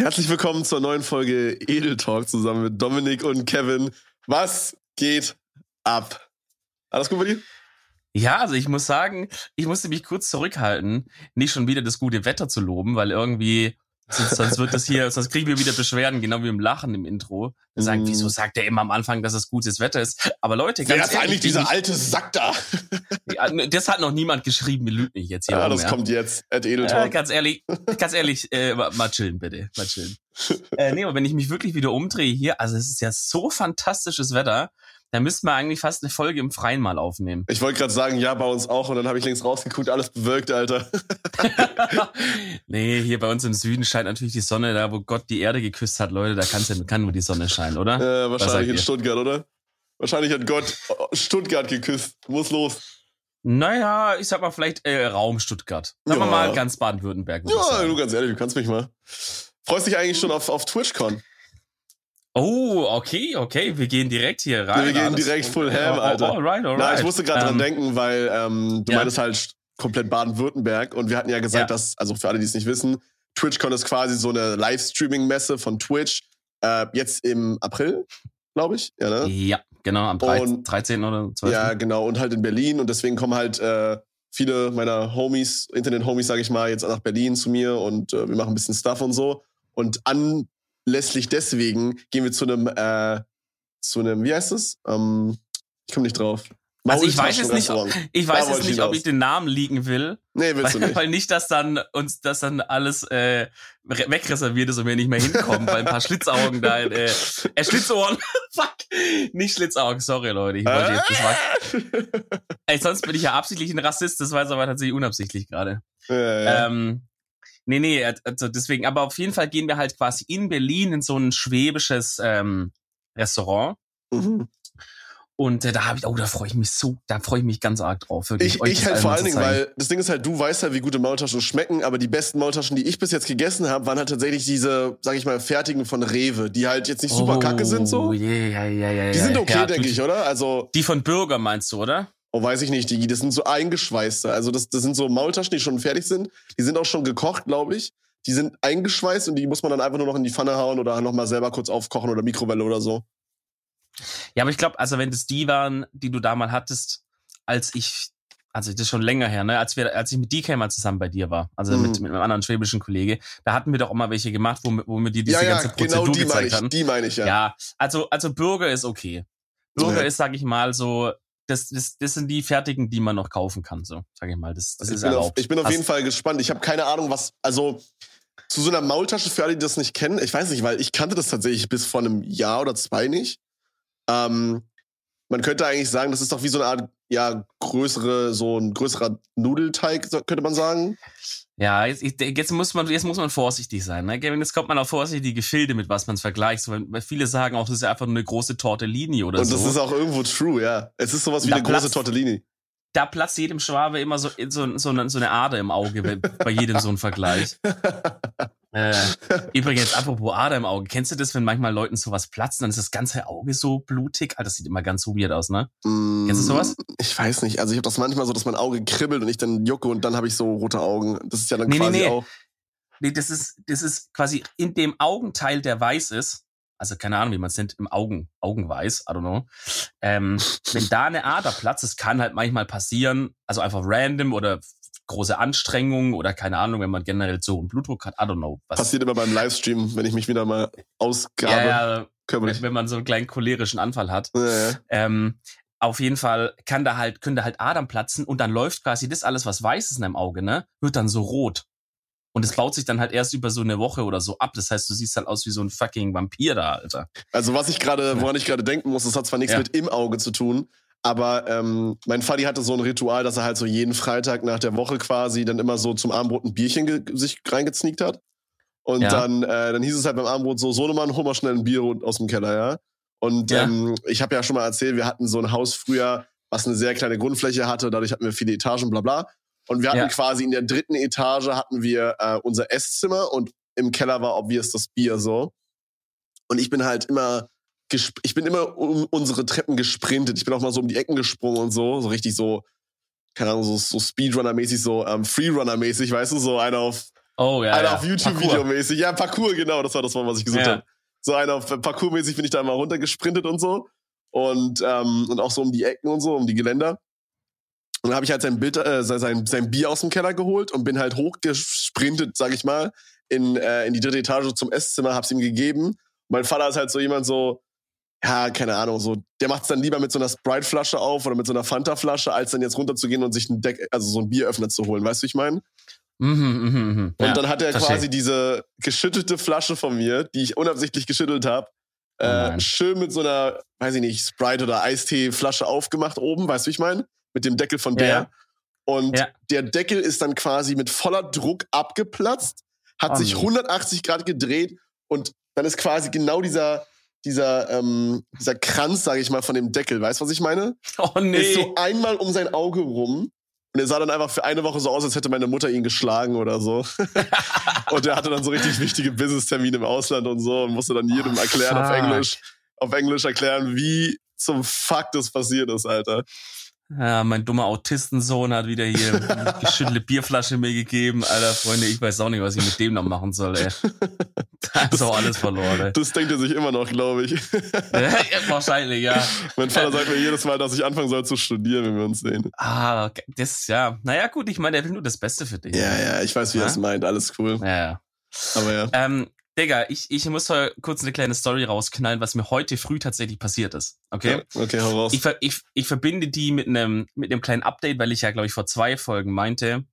Herzlich willkommen zur neuen Folge Edel Talk zusammen mit Dominik und Kevin. Was geht ab? Alles gut bei dir? Ja, also ich muss sagen, ich musste mich kurz zurückhalten, nicht schon wieder das gute Wetter zu loben, weil irgendwie Sonst, sonst wird das hier, sonst kriegen wir wieder Beschwerden, genau wie im Lachen im Intro. Wir sagen, mm. wieso sagt er immer am Anfang, dass es gutes Wetter ist? Aber Leute, ganz Wer ist eigentlich dieser alte Sack da? ne, das hat noch niemand geschrieben, mir lügt nicht jetzt hier. Ja, rum, das ja. kommt jetzt, at Edeltalk. Äh, ganz ehrlich, ganz ehrlich, äh, mal chillen bitte, mal chillen. äh, nee, aber wenn ich mich wirklich wieder umdrehe hier, also es ist ja so fantastisches Wetter. Da müssten wir eigentlich fast eine Folge im Freien mal aufnehmen. Ich wollte gerade sagen, ja, bei uns auch. Und dann habe ich links rausgeguckt, alles bewölkt, Alter. nee, hier bei uns im Süden scheint natürlich die Sonne, da wo Gott die Erde geküsst hat, Leute, da kann's, kann nur die Sonne scheinen, oder? Ja, wahrscheinlich in Stuttgart, oder? Wahrscheinlich hat Gott Stuttgart geküsst. Muss los. Naja, ich sag mal vielleicht äh, Raum Stuttgart. Sagen ja. wir mal ganz Baden-Württemberg. Ja, du ganz ehrlich, du kannst mich mal. Freust dich eigentlich schon auf, auf TwitchCon? Oh, okay, okay. Wir gehen direkt hier rein. Wir gehen direkt full ham, Alter. Alright, alright. Na, ich musste gerade dran ähm, denken, weil ähm, du ja. meintest halt komplett Baden-Württemberg und wir hatten ja gesagt, ja. dass, also für alle, die es nicht wissen, TwitchCon ist quasi so eine Livestreaming-Messe von Twitch. Äh, jetzt im April, glaube ich. Ja, ne? ja, genau, am 13. 13. oder 12. Ja, genau, und halt in Berlin und deswegen kommen halt äh, viele meiner Homies, Internet-Homies, sage ich mal, jetzt nach Berlin zu mir und äh, wir machen ein bisschen Stuff und so. Und an lässlich deswegen gehen wir zu einem, äh, zu einem, wie heißt es? Ähm, ich komme nicht drauf. Also ich weiß jetzt nicht, ich weiß jetzt nicht, ob ich den Namen liegen will. Nee, willst weil, du nicht. Weil nicht, dass dann uns, dass dann alles äh, wegreserviert ist und wir nicht mehr hinkommen, weil ein paar Schlitzaugen da, äh, äh Schlitzohren, fuck, nicht Schlitzaugen, sorry Leute, ich wollte jetzt, das war, ey, sonst bin ich ja absichtlich ein Rassist, das war jetzt aber tatsächlich unabsichtlich gerade. Ja, ja. Ähm, Nee, nee, also deswegen, aber auf jeden Fall gehen wir halt quasi in Berlin in so ein schwäbisches ähm, Restaurant. Mhm. Und äh, da habe ich, oh, da freue ich mich so, da freue ich mich ganz arg drauf. Wirklich, ich ich halt vor allen Dingen, weil das Ding ist halt, du weißt halt, wie gute Maultaschen schmecken, aber die besten Maultaschen, die ich bis jetzt gegessen habe, waren halt tatsächlich diese, sag ich mal, fertigen von Rewe, die halt jetzt nicht super oh, kacke sind so. Ja, ja, ja, ja. Die sind okay, ja, denke ich, oder? Also die von Bürger meinst du, oder? Oh, weiß ich nicht, Digi. Das sind so eingeschweißte. Also das, das sind so Maultaschen, die schon fertig sind. Die sind auch schon gekocht, glaube ich. Die sind eingeschweißt und die muss man dann einfach nur noch in die Pfanne hauen oder nochmal selber kurz aufkochen oder Mikrowelle oder so. Ja, aber ich glaube, also wenn das die waren, die du da mal hattest, als ich, also das ist schon länger her, ne, als wir, als ich mit DK mal zusammen bei dir war, also mhm. mit, mit einem anderen schwäbischen Kollege, da hatten wir doch auch mal welche gemacht, wo, wo wir dir diese ja, ganze Prozedur genau die gezeigt ich, haben. Die meine ich, ja. Ja, also, also Bürger ist okay. Bürger ja. ist, sag ich mal, so das, das, das sind die fertigen, die man noch kaufen kann, so, sage ich mal. Das, das ich ist bin erlaubt. Auf, ich bin auf jeden Fall gespannt. Ich habe keine Ahnung, was, also zu so einer Maultasche für alle, die das nicht kennen, ich weiß nicht, weil ich kannte das tatsächlich bis vor einem Jahr oder zwei nicht. Ähm, man könnte eigentlich sagen, das ist doch wie so eine Art, ja, größere, so ein größerer Nudelteig, könnte man sagen. Ja, jetzt, jetzt, muss man, jetzt muss man vorsichtig sein. Ne? Jetzt kommt man auch vorsichtig die Gefilde, mit was man es vergleicht. Weil viele sagen auch, das ist ja einfach nur eine große Tortellini oder Und so. Und das ist auch irgendwo true, ja. Es ist sowas wie da eine große Tortellini. Da platzt jedem Schwabe immer so, so, so, eine, so eine Ader im Auge bei, bei jedem so ein Vergleich. Äh, übrigens, apropos Ader im Auge. Kennst du das, wenn manchmal Leuten sowas platzt, dann ist das ganze Auge so blutig? Alter, das sieht immer ganz so weird aus, ne? Mm, Kennst du sowas? Ich weiß nicht. Also ich habe das manchmal so, dass mein Auge kribbelt und ich dann jucke und dann habe ich so rote Augen. Das ist ja dann nee, quasi nee, nee. auch. Nee, das ist, das ist quasi in dem Augenteil, der weiß ist, also keine Ahnung, wie man es nennt, im Augen, Augenweiß, I don't know. Ähm, wenn da eine Ader platzt, das kann halt manchmal passieren, also einfach random oder große Anstrengungen oder keine Ahnung, wenn man generell so einen Blutdruck hat, I don't know. Was Passiert immer beim Livestream, wenn ich mich wieder mal ausgabe. Ja, ja wenn, wenn, man so einen kleinen cholerischen Anfall hat. Ja. Ähm, auf jeden Fall kann da halt, können da halt Adern platzen und dann läuft quasi das alles, was weiß ist in deinem Auge, ne, wird dann so rot. Und es baut sich dann halt erst über so eine Woche oder so ab. Das heißt, du siehst halt aus wie so ein fucking Vampir da, Alter. Also was ich gerade, woran ich gerade denken muss, das hat zwar nichts mit im Auge zu tun, aber ähm, mein Vati hatte so ein Ritual, dass er halt so jeden Freitag nach der Woche quasi dann immer so zum Abendbrot ein Bierchen sich reingezniegt hat. Und ja. dann, äh, dann hieß es halt beim Abendbrot so, Sohnemann, hol mal schnell ein Bier aus dem Keller, ja. Und ja. Ähm, ich habe ja schon mal erzählt, wir hatten so ein Haus früher, was eine sehr kleine Grundfläche hatte, dadurch hatten wir viele Etagen, bla bla. Und wir hatten ja. quasi in der dritten Etage hatten wir äh, unser Esszimmer und im Keller war obvious das Bier so. Und ich bin halt immer ich bin immer um unsere Treppen gesprintet. Ich bin auch mal so um die Ecken gesprungen und so, so richtig so, keine Ahnung, so, so Speedrunner-mäßig, so ähm, Freerunner-mäßig, weißt du, so einer auf Oh ja. Einer ja. auf YouTube-Video-mäßig. Ja, Parkour, genau, das war das Wort, was ich gesucht Ja. habe. So einer auf Parkour-mäßig bin ich da mal runtergesprintet und so. Und, ähm, und auch so um die Ecken und so, um die Geländer. Und dann habe ich halt sein, Bild, äh, sein, sein Bier aus dem Keller geholt und bin halt hochgesprintet, sag ich mal, in, äh, in die dritte Etage zum Esszimmer, hab's ihm gegeben. Mein Vater ist halt so jemand so, ja, keine Ahnung, so, der macht's dann lieber mit so einer Sprite-Flasche auf oder mit so einer Fanta-Flasche, als dann jetzt runterzugehen und sich ein Deck, also so ein Bieröffner zu holen, weißt du, wie ich meine? Mhm, mhm, mhm. Und Ja, dann hat er verstehe. quasi diese geschüttelte Flasche von mir, die ich unabsichtlich geschüttelt habe, Oh äh, schön mit so einer, weiß ich nicht, Sprite oder Eistee-Flasche aufgemacht oben, weißt du, wie ich meine? Mit dem Deckel von der. ja. Und Ja. der Deckel ist dann quasi mit voller Druck abgeplatzt, hat Oh sich nee. 180 Grad gedreht und dann ist quasi genau dieser, dieser, ähm, dieser Kranz, sage ich mal, von dem Deckel, weißt du, was ich meine? Oh nee. Ist so einmal um sein Auge rum. Und er sah dann einfach für eine Woche so aus, als hätte meine Mutter ihn geschlagen oder so. und er hatte dann so richtig wichtige Business-Termine im Ausland und so und musste dann jedem Oh, erklären auf fuck. Englisch, auf Englisch erklären, wie zum Fuck das passiert ist, Alter. Ja, mein dummer Autistensohn hat wieder hier eine geschüttelte Bierflasche mir gegeben. Alter, Freunde, ich weiß auch nicht, was ich mit dem noch machen soll, ey. Da ist auch alles verloren, ey. Das denkt er sich immer noch, glaube ich. Ja, Wahrscheinlich, ja. mein Vater sagt mir jedes Mal, dass ich anfangen soll zu studieren, wenn wir uns sehen. Ah, das, ja. Naja, gut, ich meine, der will nur das Beste für dich. Ja, ja, ich weiß, wie er Ja? es meint. Alles cool. Ja, ja. Aber ja. Ähm, Digga, ich, ich muss heute kurz eine kleine Story rausknallen, was mir heute früh tatsächlich passiert ist. Okay? Ja, okay, hau raus. Ich, ich, ich verbinde die mit einem mit einem kleinen Update, weil ich ja, glaube ich, vor zwei Folgen meinte,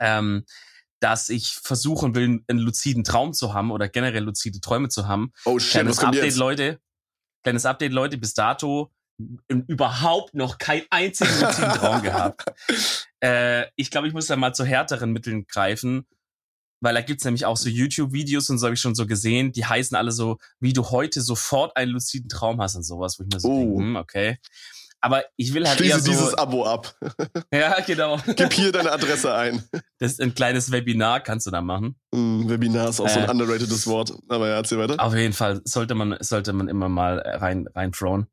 ähm, dass ich versuchen will, einen luziden Traum zu haben oder generell luzide Träume zu haben. oh shit, Kleines was kommt Update, jetzt? Leute. Kleines Update, Leute. Bis dato überhaupt noch keinen einzigen luziden Traum gehabt. Äh, ich glaube, ich muss da mal zu härteren Mitteln greifen, weil da gibt's nämlich auch so YouTube-Videos und so habe ich schon so gesehen, die heißen alle so, wie du heute sofort einen luziden Traum hast und sowas, wo ich mir so Oh. denke, hm, okay. Aber ich will halt Schließe eher so, dieses Abo ab. ja, genau. Gib hier deine Adresse ein. Das ist ein kleines Webinar, kannst du da machen. Mm, Webinar ist auch so ein Äh. underratedes Wort. Aber ja, erzähl weiter. Auf jeden Fall sollte man, sollte man immer mal rein, rein thrown.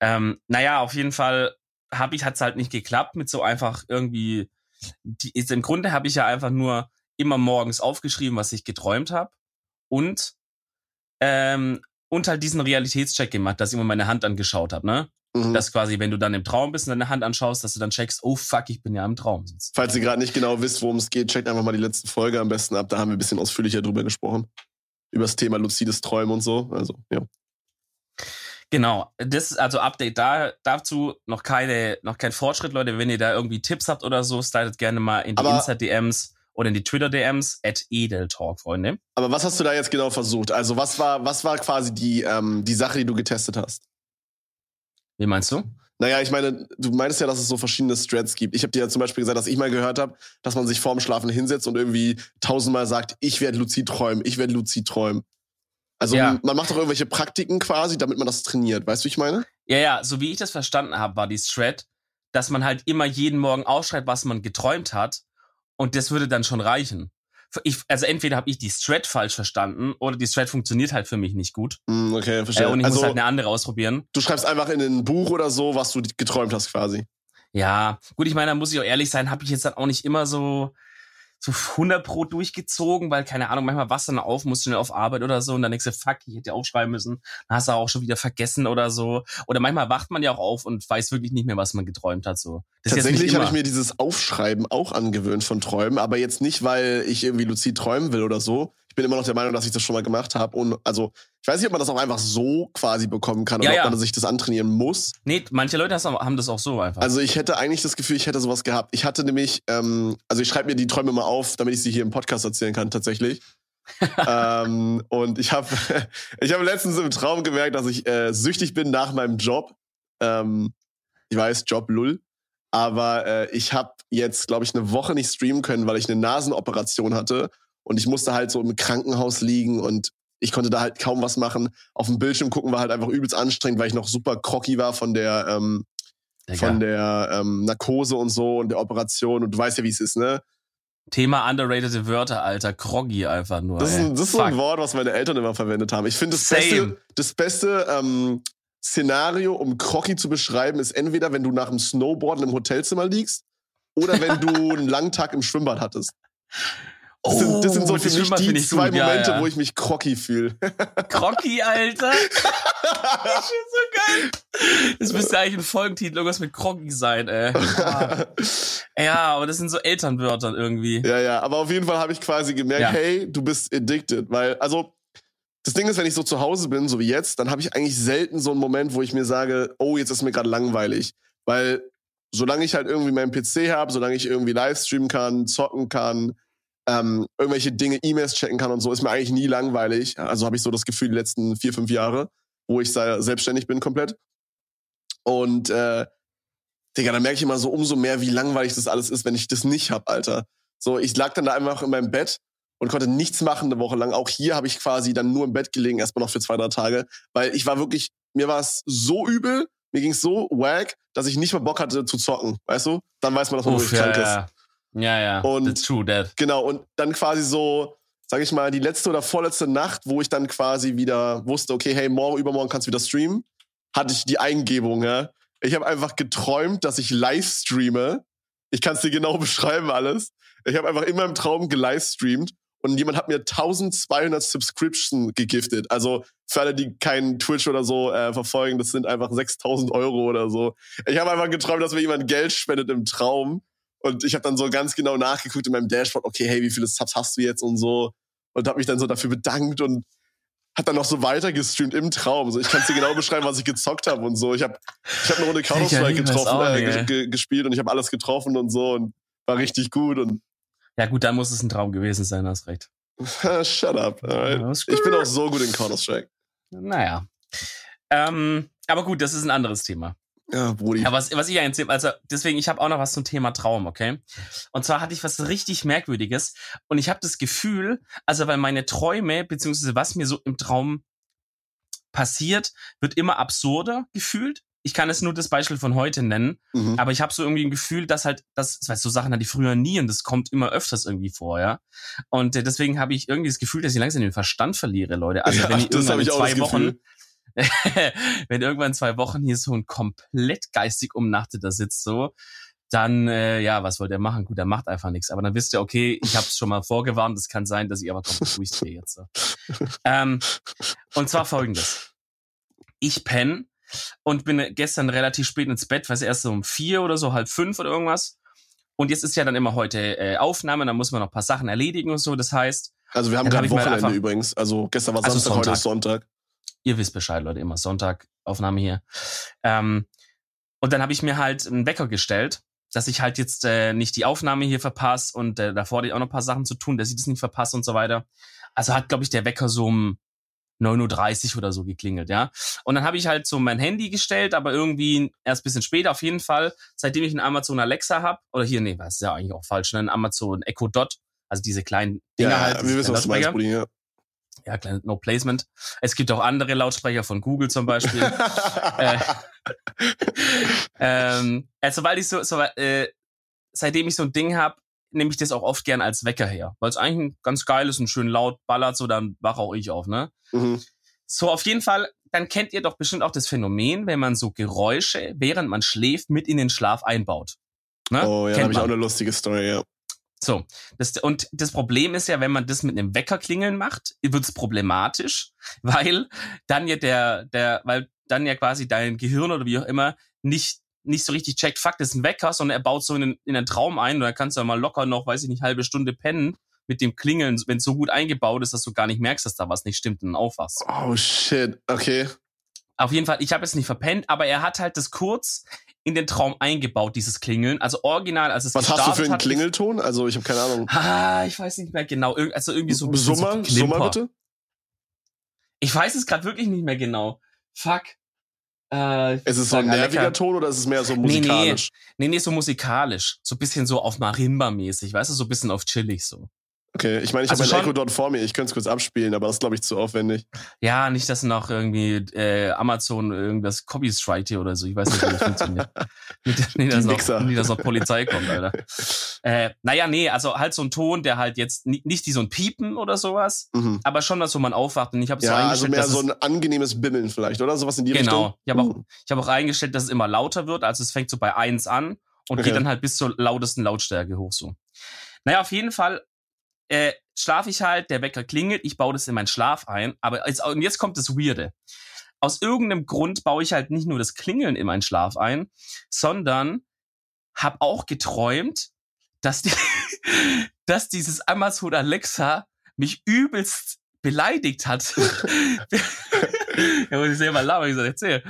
Ähm, naja, auf jeden Fall habe ich, hat's halt nicht geklappt mit so einfach irgendwie, die, ist, im Grunde habe ich ja einfach nur immer morgens aufgeschrieben, was ich geträumt habe und, ähm, und halt diesen Realitätscheck gemacht, dass ich immer meine Hand angeschaut habe, ne? Mhm. Dass quasi, wenn du dann im Traum bist und deine Hand anschaust, dass du dann checkst, oh fuck, ich bin ja im Traum. Falls ihr gerade nicht genau wisst, worum es geht, checkt einfach mal die letzte Folge am besten ab. Da haben wir ein bisschen ausführlicher drüber gesprochen. Über das Thema luzides Träumen und so. Also, ja. Genau, das ist also Update da, dazu noch keine, noch kein Fortschritt, Leute. Wenn ihr da irgendwie Tipps habt oder so, slidet gerne mal in die Insta-DMs oder in die Twitter-DMs at Edeltalk, Freunde. Aber was hast du da jetzt genau versucht? Also, was war, was war quasi die, ähm, die Sache, die du getestet hast? Wie meinst du? Naja, ich meine, du meintest ja, dass es so verschiedene Strats gibt. Ich habe dir ja zum Beispiel gesagt, dass ich mal gehört habe, dass man sich vorm Schlafen hinsetzt und irgendwie tausendmal sagt, ich werde luzid träumen, ich werde luzid träumen. Also Ja. man macht doch irgendwelche Praktiken quasi, damit man das trainiert. Weißt du, wie ich meine? Ja, ja, so wie ich das verstanden habe, war die Thread, dass man halt immer jeden Morgen aufschreibt, was man geträumt hat und das würde dann schon reichen. Ich, also entweder habe ich die Thread falsch verstanden oder die Thread funktioniert halt für mich nicht gut Hm, okay, äh, verstehe. und ich muss also halt eine andere ausprobieren. du schreibst einfach in ein Buch oder so, was du geträumt hast quasi. Ja, gut, ich meine, da muss ich auch ehrlich sein, habe ich jetzt dann auch nicht immer so so 100 pro durchgezogen, weil keine Ahnung, manchmal was dann auf, musst du schnell auf Arbeit oder so und dann denkst du, fuck, ich hätte aufschreiben müssen, dann hast du auch schon wieder vergessen oder so. Oder manchmal wacht man ja auch auf und weiß wirklich nicht mehr, was man geträumt hat, so. Das Tatsächlich habe ich mir dieses Aufschreiben auch angewöhnt von Träumen, aber jetzt nicht, weil ich irgendwie luzid träumen will oder so. Ich bin immer noch der Meinung, dass ich das schon mal gemacht habe. Und also, ich weiß nicht, ob man das auch einfach so quasi bekommen kann oder Ja, ja. ob man sich das antrainieren muss. Nee, manche Leute haben das auch so einfach. Also ich hätte eigentlich das Gefühl, ich hätte sowas gehabt. Ich hatte nämlich, ähm, also ich schreibe mir die Träume mal auf, damit ich sie hier im Podcast erzählen kann, tatsächlich. ähm, und ich habe ich hab letztens im Traum gemerkt, dass ich äh, süchtig bin nach meinem Job. Ähm, ich weiß, Job lull. Aber äh, ich habe jetzt, glaube ich, eine Woche nicht streamen können, weil ich eine Nasenoperation hatte. Und ich musste halt so im Krankenhaus liegen und ich konnte da halt kaum was machen. Auf dem Bildschirm gucken war halt einfach übelst anstrengend, weil ich noch super crocky war von der, ähm, von der ähm, Narkose und so und der Operation. Und du weißt ja, wie es ist, ne? Thema underrated Wörter, Alter. Groggy einfach nur. Das ist, ein, das ist so ein. Wort, was meine Eltern immer verwendet haben. Ich finde, das Same. beste, das beste ähm, Szenario, um Crocky zu beschreiben, ist entweder, wenn du nach dem Snowboarden im Hotelzimmer liegst oder wenn du einen langen Tag im Schwimmbad hattest. Das sind, das sind so für mich die ich zwei gut, ja, Momente, ja. wo ich mich crocky fühle. Crocky, Alter. Das ist so geil. Das müsste eigentlich ein Folgentitel irgendwas mit Crocky sein, ey. Ah. Ja, aber das sind so Elternwörter irgendwie. Ja, ja, aber auf jeden Fall habe ich quasi gemerkt, Ja. hey, du bist addicted. Weil, also, das Ding ist, wenn ich so zu Hause bin, so wie jetzt, dann habe ich eigentlich selten so einen Moment, wo ich mir sage, oh, jetzt ist mir gerade langweilig. Weil, solange ich halt irgendwie meinen PC habe, solange ich irgendwie Livestreamen kann, zocken kann, ähm, irgendwelche Dinge, E-Mails checken kann und so, ist mir eigentlich nie langweilig. Also habe ich so das Gefühl, die letzten vier, fünf Jahre, wo ich se- selbstständig bin komplett. Und, äh, Digga, dann merke ich immer so umso mehr, wie langweilig das alles ist, wenn ich das nicht hab, Alter. So, ich lag dann da einfach in meinem Bett und konnte nichts machen eine Woche lang. Auch hier habe ich quasi dann nur im Bett gelegen, erstmal noch für zwei, drei Tage, weil ich war wirklich, mir war es so übel, mir ging es so wack, dass ich nicht mehr Bock hatte zu zocken, weißt du? Dann weiß man, dass man Uff, wirklich ja, krank ist. Ja. Ja. Und- That's true, Dad. Genau, und dann quasi so, sag ich mal, die letzte oder vorletzte Nacht, wo ich dann quasi wieder wusste, okay, hey, morgen, übermorgen kannst du wieder streamen, hatte ich die Eingebung, ja. Ich habe einfach geträumt, dass ich live streame. Ich kann es dir genau beschreiben alles. Ich habe einfach in meinem Traum gelivestreamt und jemand hat mir 1200 Subscription gegiftet. Also für alle, die keinen Twitch oder so äh, verfolgen, das sind einfach 6000 Euro oder so. Ich habe einfach geträumt, dass mir jemand Geld spendet im Traum. Und ich habe dann so ganz genau nachgeguckt in meinem Dashboard, okay, hey, wie viele Subs hast du jetzt und so. Und habe mich dann so dafür bedankt und hat dann noch so weiter gestreamt im Traum. So, ich kann dir genau beschreiben, was ich gezockt habe und so. Ich habe ich hab eine Runde Counter-Strike getroffen, äh, gespielt und ich habe alles getroffen und so und war richtig gut und Ja, gut, dann muss es ein Traum gewesen sein, hast recht. shut up. Ich bin auch so gut in Counter-Strike. Naja. Ähm, aber gut, das ist ein anderes Thema. Ja, Brudi. Ja, was, was ich eigentlich, also deswegen, ich habe auch noch was zum Thema Traum, okay? Und zwar hatte ich was richtig Merkwürdiges und ich habe das Gefühl, also weil meine Träume, beziehungsweise was mir so im Traum passiert, wird immer absurder gefühlt. Ich kann es nur das Beispiel von heute nennen, Mhm. aber ich habe so irgendwie ein Gefühl, dass halt, das, weißt du, so Sachen hatte ich früher nie und das kommt immer öfters irgendwie vor, ja. Und äh, deswegen habe ich irgendwie das Gefühl, dass ich langsam den Verstand verliere, Leute. Also Ja, wenn ich das irgendwann in ich auch zwei Wochen, Gefühl. wenn irgendwann zwei Wochen hier so ein komplett geistig umnachteter sitzt, so, dann, äh, ja, was wollt ihr machen? Gut, er macht einfach nichts. Aber dann wisst ihr, okay, ich habe es schon mal vorgewarnt, es kann sein, dass ich aber komplett durchdrehe jetzt. So. ähm, und zwar folgendes. Ich penne und bin gestern relativ spät ins Bett, weiß erst so um vier oder so, halb fünf oder irgendwas. Und jetzt ist ja dann immer heute äh, Aufnahme, dann muss man noch ein paar Sachen erledigen und so. Das heißt, Also wir haben hab gerade mal Wochenende übrigens. Also gestern war Also Samstag, heute Sonntag. ist Sonntag. Ihr wisst Bescheid, Leute, immer Sonntag Aufnahme hier. Ähm, und dann habe ich mir halt einen Wecker gestellt, dass ich halt jetzt äh, nicht die Aufnahme hier verpasse und äh, davor hatte ich auch noch ein paar Sachen zu tun, dass ich das nicht verpasse und so weiter. Also hat, glaube ich, der Wecker so um 9.30 Uhr oder so geklingelt, ja. Und dann habe ich halt so mein Handy gestellt, aber irgendwie erst ein bisschen später auf jeden Fall, seitdem ich einen Amazon Alexa hab oder hier, nee, was ist ja eigentlich auch falsch, ne? Ein Amazon Echo Dot, also diese kleinen Dinger Ja, halt. wir wissen, was du meinst, Brudi. Ja. Ja, kleine No Placement. Es gibt auch andere Lautsprecher von Google zum Beispiel. äh, ähm, also weil ich so, so äh, seitdem ich so ein Ding hab, nehme ich das auch oft gern als Wecker her, weil es eigentlich ein ganz geil ist und schön laut ballert, so dann wach auch ich auf, ne? Mhm. So auf jeden Fall, dann kennt ihr doch bestimmt auch das Phänomen, wenn man so Geräusche, während man schläft, mit in den Schlaf einbaut. Ne? Oh ja, habe ich auch eine lustige Story, ja. So, das, und das Problem ist ja, wenn man das mit einem Wecker klingeln macht, wird es problematisch, weil dann ja der, der, weil dann ja quasi dein Gehirn oder wie auch immer nicht, nicht so richtig checkt, fuck, das ist ein Wecker, sondern er baut so in in den Traum ein und dann kannst du ja mal locker noch, weiß ich nicht, halbe Stunde pennen mit dem Klingeln, wenn es so gut eingebaut ist, dass du gar nicht merkst, dass da was nicht stimmt und dann aufwachst. Oh shit, okay. Auf jeden Fall, ich habe es nicht verpennt, aber er hat halt das kurz in den Traum eingebaut, dieses Klingeln. Also original, als es Was hast du für einen hat, Klingelton? Also ich habe keine Ahnung. Ah, ich weiß nicht mehr genau. Also irgendwie so ein bisschen Summer, so. Summer bitte? Ich weiß es gerade wirklich nicht mehr genau. Fuck. Äh, Ist es so ein nerviger Alexa. Ton oder ist es mehr so Nee, nee. musikalisch? Nee, nee, so musikalisch. So ein bisschen so auf Marimba-mäßig, weißt du, so ein bisschen auf chillig so. Okay, ich meine, ich Also habe mein schon- Echo dort vor mir. Ich könnte es kurz abspielen, aber das ist, glaube ich, zu aufwendig. Ja, nicht, dass noch irgendwie äh, Amazon irgendwas Copyright hier oder so. Ich weiß nicht, wie das funktioniert. Nicht, dass noch, nicht, dass noch Polizei kommt, Alter. Äh, naja, nee, also halt so ein Ton, der halt jetzt nicht, wie so ein Piepen oder sowas, Mhm. aber schon, dass so man aufwacht. Und ich habe so Ja, also eingestellt, mehr dass so es, ein angenehmes Bimmeln vielleicht, oder? Sowas in die Genau. Richtung. Ich habe auch, Mhm. ich hab auch eingestellt, dass es immer lauter wird. Also es fängt so bei eins an und Okay. geht dann halt bis zur lautesten Lautstärke hoch so. Naja, auf jeden Fall äh, schlafe ich halt, der Wecker klingelt, ich baue das in meinen Schlaf ein. Aber jetzt, und jetzt kommt das Weirde. Aus irgendeinem Grund baue ich halt nicht nur das Klingeln in meinen Schlaf ein, sondern habe auch geträumt, dass, die, dass dieses Amazon Alexa mich übelst beleidigt hat. ja, muss ich selber labern, ich soll erzählen.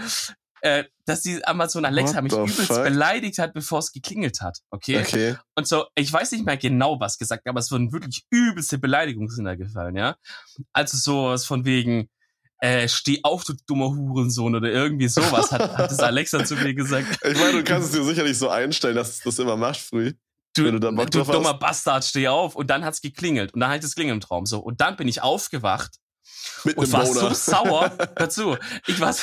Äh, dass die Amazon Alexa What mich übelst fuck? beleidigt hat, bevor es geklingelt hat. Okay? Okay. Und so, ich weiß nicht mehr genau, was gesagt, aber es wurden wirklich übelste Beleidigungen sind da gefallen, ja. Also sowas von wegen, äh, steh auf, du dummer Hurensohn oder irgendwie sowas hat, hat das Alexa zu mir gesagt. Ich meine, du kannst es dir sicherlich so einstellen, dass es das immer macht früh. Du, Wenn du dann Bock du dummer hast. Bastard, steh auf. Und dann hat's geklingelt. Und dann hatte ich das Klingeln im Traum. So. Und dann bin ich aufgewacht Mit und war so Boner. sauer dazu. Ich war,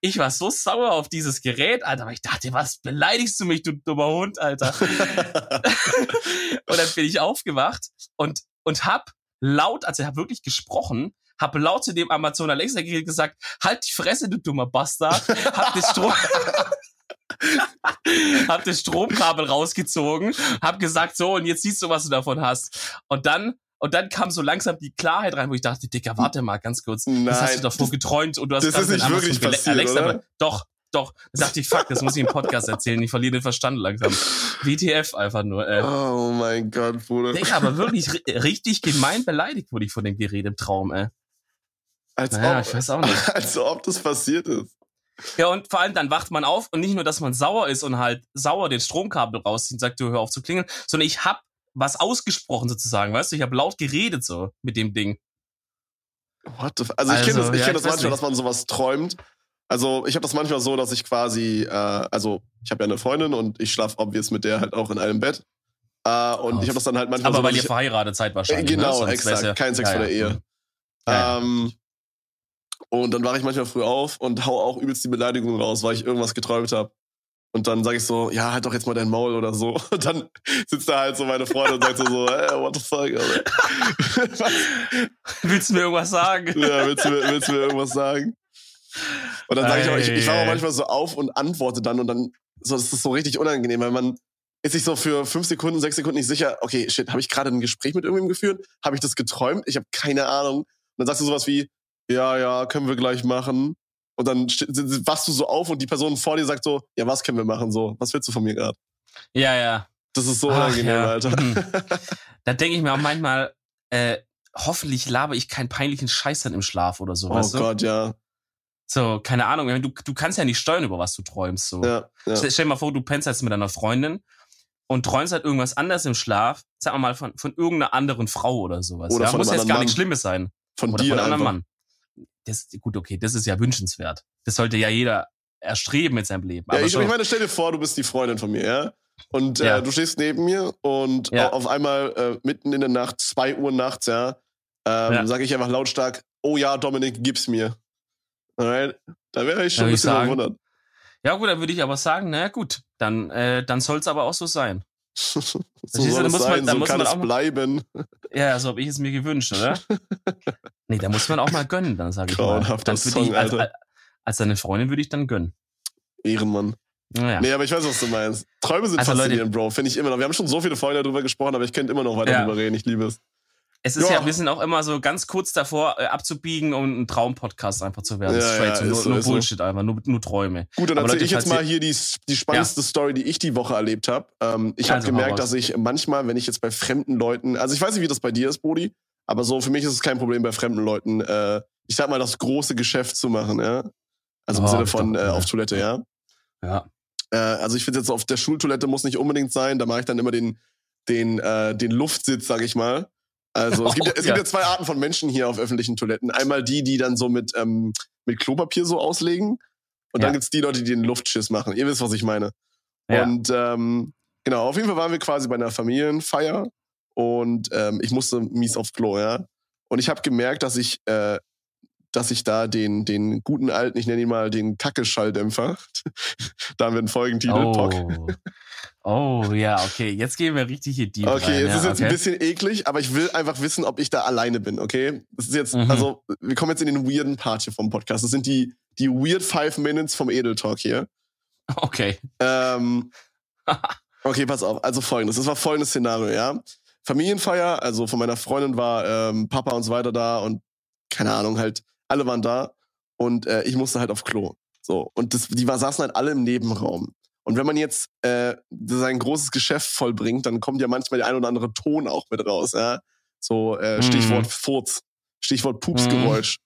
ich war so sauer auf dieses Gerät, Alter. Aber ich dachte, was beleidigst du mich, du dummer Hund, Alter? und dann bin ich aufgewacht und, und hab laut, also ich habe wirklich gesprochen, hab laut zu dem Amazon Alexa Gerät gesagt, halt die Fresse, du dummer Bastard. Hab das Strom, hab das Stromkabel rausgezogen, hab gesagt, so, und jetzt siehst du, was du davon hast. Und dann, und dann kam so langsam die Klarheit rein, wo ich dachte, Dicker, warte mal ganz kurz. das hast Nein, du davor geträumt und du hast das gerade ist nicht wirklich passiert, Alexa, oder? aber- Doch, doch. Da dachte ich, fuck, das muss ich im Podcast erzählen. Ich verliere den Verstand langsam. WTF einfach nur. Äh. Oh mein Gott, Bruder. Digga, aber wirklich ri- richtig gemein beleidigt wurde ich von dem Gerät im Traum, ey. Als, Naja, ob, ich weiß auch nicht. als ob das passiert ist. Ja, und vor allem dann wacht man auf und nicht nur, dass man sauer ist und halt sauer den Stromkabel rauszieht und sagt, du hör auf zu klingeln, sondern ich hab was ausgesprochen sozusagen, weißt du? Ich hab laut geredet so mit dem Ding. What the f also ich kenne Also, das, ich ja, kenn das manchmal, nicht. dass man sowas träumt. Also ich habe das manchmal so, dass ich quasi, äh, also ich habe ja eine Freundin und ich schlafe obvious mit der halt auch in einem Bett. Äh, und Oh, ich habe das dann halt manchmal Aber so, weil ihr verheiratet seid wahrscheinlich. Äh, genau, ne? Exakt. Ja, Kein Sex ja, vor der. Ehe. Ja. Ähm, und dann wache ich manchmal früh auf und hau auch übelst die Beleidigung raus, weil ich irgendwas geträumt habe. Und dann sage ich so, ja, halt doch jetzt mal dein Maul oder so. Und dann sitzt da halt so meine Freundin und sagt so, so hey, what the fuck, Alter. Willst du mir irgendwas sagen? ja, willst, du, mir- willst du mir irgendwas sagen? Und dann sage ich auch, ich, ich wache auch manchmal so auf und antworte dann und dann, so, das ist so richtig unangenehm, weil man ist sich so für fünf Sekunden, sechs Sekunden nicht sicher, okay, shit, habe ich gerade ein Gespräch mit irgendwem geführt? Habe ich das geträumt? Ich habe keine Ahnung. Und dann sagst du sowas wie, ja, ja, können wir gleich machen. Und dann wachst du so auf und die Person vor dir sagt so, ja, was können wir machen? So, was willst du von mir gerade? Ja, ja. Das ist so Ach, unangenehm, ja. Alter. Mhm. Da denke ich mir auch manchmal, äh, hoffentlich laber ich keinen peinlichen Scheiß dann im Schlaf oder so, oh weißt du? Gott, ja. So, keine Ahnung, du, du kannst ja nicht steuern, über was du träumst. So. ja, ja. Stell, dir mal vor, du pennst jetzt mit deiner Freundin und träumst halt irgendwas anderes im Schlaf, sag mal von, von irgendeiner anderen Frau oder sowas. Oder ja? Muss jetzt gar nichts Schlimmes sein. Von Oder dir von einem einfach. anderen Mann. Das, gut, okay, das ist ja wünschenswert. Das sollte ja jeder erstreben mit seinem Leben. Ja, ich, so, ich meine, stell dir vor, du bist die Freundin von mir, ja? Und Ja. äh, du stehst neben mir und Ja. au- auf einmal äh, mitten in der Nacht, zwei Uhr nachts, ja, ähm, Ja. sage ich einfach lautstark, oh ja, Dominik, gib's mir. Alright? Da wäre ich schon ein bisschen verwundert. ja gut, dann würde ich aber sagen, na gut, dann, äh, dann soll es aber auch so sein. so du, soll man- sein, da so muss kann man es bleiben. Ja, so habe ich es mir gewünscht, oder? nee, da muss man auch mal gönnen, dann sage ich mal. Dann Song, ich, als, Alter. als deine Freundin würde ich dann gönnen. Ehrenmann. Naja. Nee, aber ich weiß, was du meinst. Träume sind Also, Leute- faszinierend, Bro. Finde ich immer noch. Wir haben schon so viele Folgen darüber gesprochen, aber ich könnte immer noch weiter Ja. drüber reden. Ich liebe es. Es ist Ja. ja, wir sind auch immer so ganz kurz davor, äh, abzubiegen und ein Traumpodcast einfach zu werden. Ja, Straight, ja, so, ist nur, so, nur ist so. Bullshit einfach, nur, nur Träume. Gut, dann erzähle Leute, ich jetzt mal hier die, die spannendste Story, die ich die Woche erlebt habe. Ähm, ich habe Also, hau gemerkt, dass ich manchmal, wenn ich jetzt bei fremden Leuten, also ich weiß nicht, wie das bei dir ist, Brody, aber so für mich ist es kein Problem bei fremden Leuten, äh, ich sag mal, das große Geschäft zu machen, ja. Also im Oh, Sinne von doch- äh, auf Toilette, ja. Ja. Äh, also ich finde jetzt auf der Schultoilette muss nicht unbedingt sein, da mache ich dann immer den, den, äh, den Luftsitz, sag ich mal. Also es, gibt, ja, es gibt ja zwei Arten von Menschen hier auf öffentlichen Toiletten. Einmal die, die dann so mit, ähm, mit Klopapier so auslegen. Und dann Ja. gibt's die Leute, die den Luftschiss machen. Ihr wisst, was ich meine. Ja. Und ähm, genau, auf jeden Fall waren wir quasi bei einer Familienfeier und ähm, ich musste mies aufs Klo, ja. Und ich habe gemerkt, dass ich, äh, dass ich da den, den guten alten, ich nenne ihn mal den Kacke-Schalldämpfer, da haben wir einen Folgentitel, Pock. Oh. oh, ja, okay. Jetzt gehen wir richtig hier deep Okay, rein. es ja, ist jetzt okay. ein bisschen eklig, aber ich will einfach wissen, ob ich da alleine bin, okay? Das ist jetzt, Mhm. also, wir kommen jetzt in den weirden Part hier vom Podcast. Das sind die, die weird Five Minutes vom Edel Talk hier. Okay. Ähm, okay, pass auf. Also folgendes. Das war folgendes Szenario, ja. Familienfeier, also von meiner Freundin war ähm, Papa und so weiter da und keine Ahnung, halt, alle waren da und äh, ich musste halt auf Klo. So. Und das, die war, saßen halt alle im Nebenraum. Und wenn man jetzt äh, sein großes Geschäft vollbringt, dann kommt ja manchmal der ein oder andere Ton auch mit raus, ja. So, äh, Stichwort mhm. Furz, Stichwort Pupsgeräusch.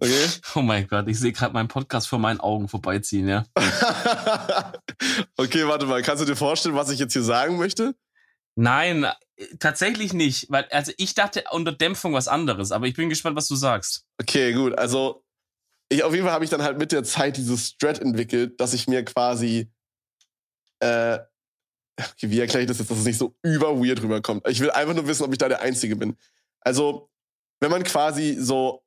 Okay. Oh mein Gott, ich sehe gerade meinen Podcast vor meinen Augen vorbeiziehen, ja. okay, warte mal, kannst du dir vorstellen, was ich jetzt hier sagen möchte? Nein, tatsächlich nicht, weil also ich dachte unter Dämpfung was anderes, aber ich bin gespannt, was du sagst. Okay, gut, also ich auf jeden Fall habe ich dann halt mit der Zeit dieses Strat entwickelt, dass ich mir quasi äh okay, wie erkläre ich das jetzt, dass es nicht so über weird rüberkommt? Ich will einfach nur wissen, ob ich da der Einzige bin. Also, wenn man quasi so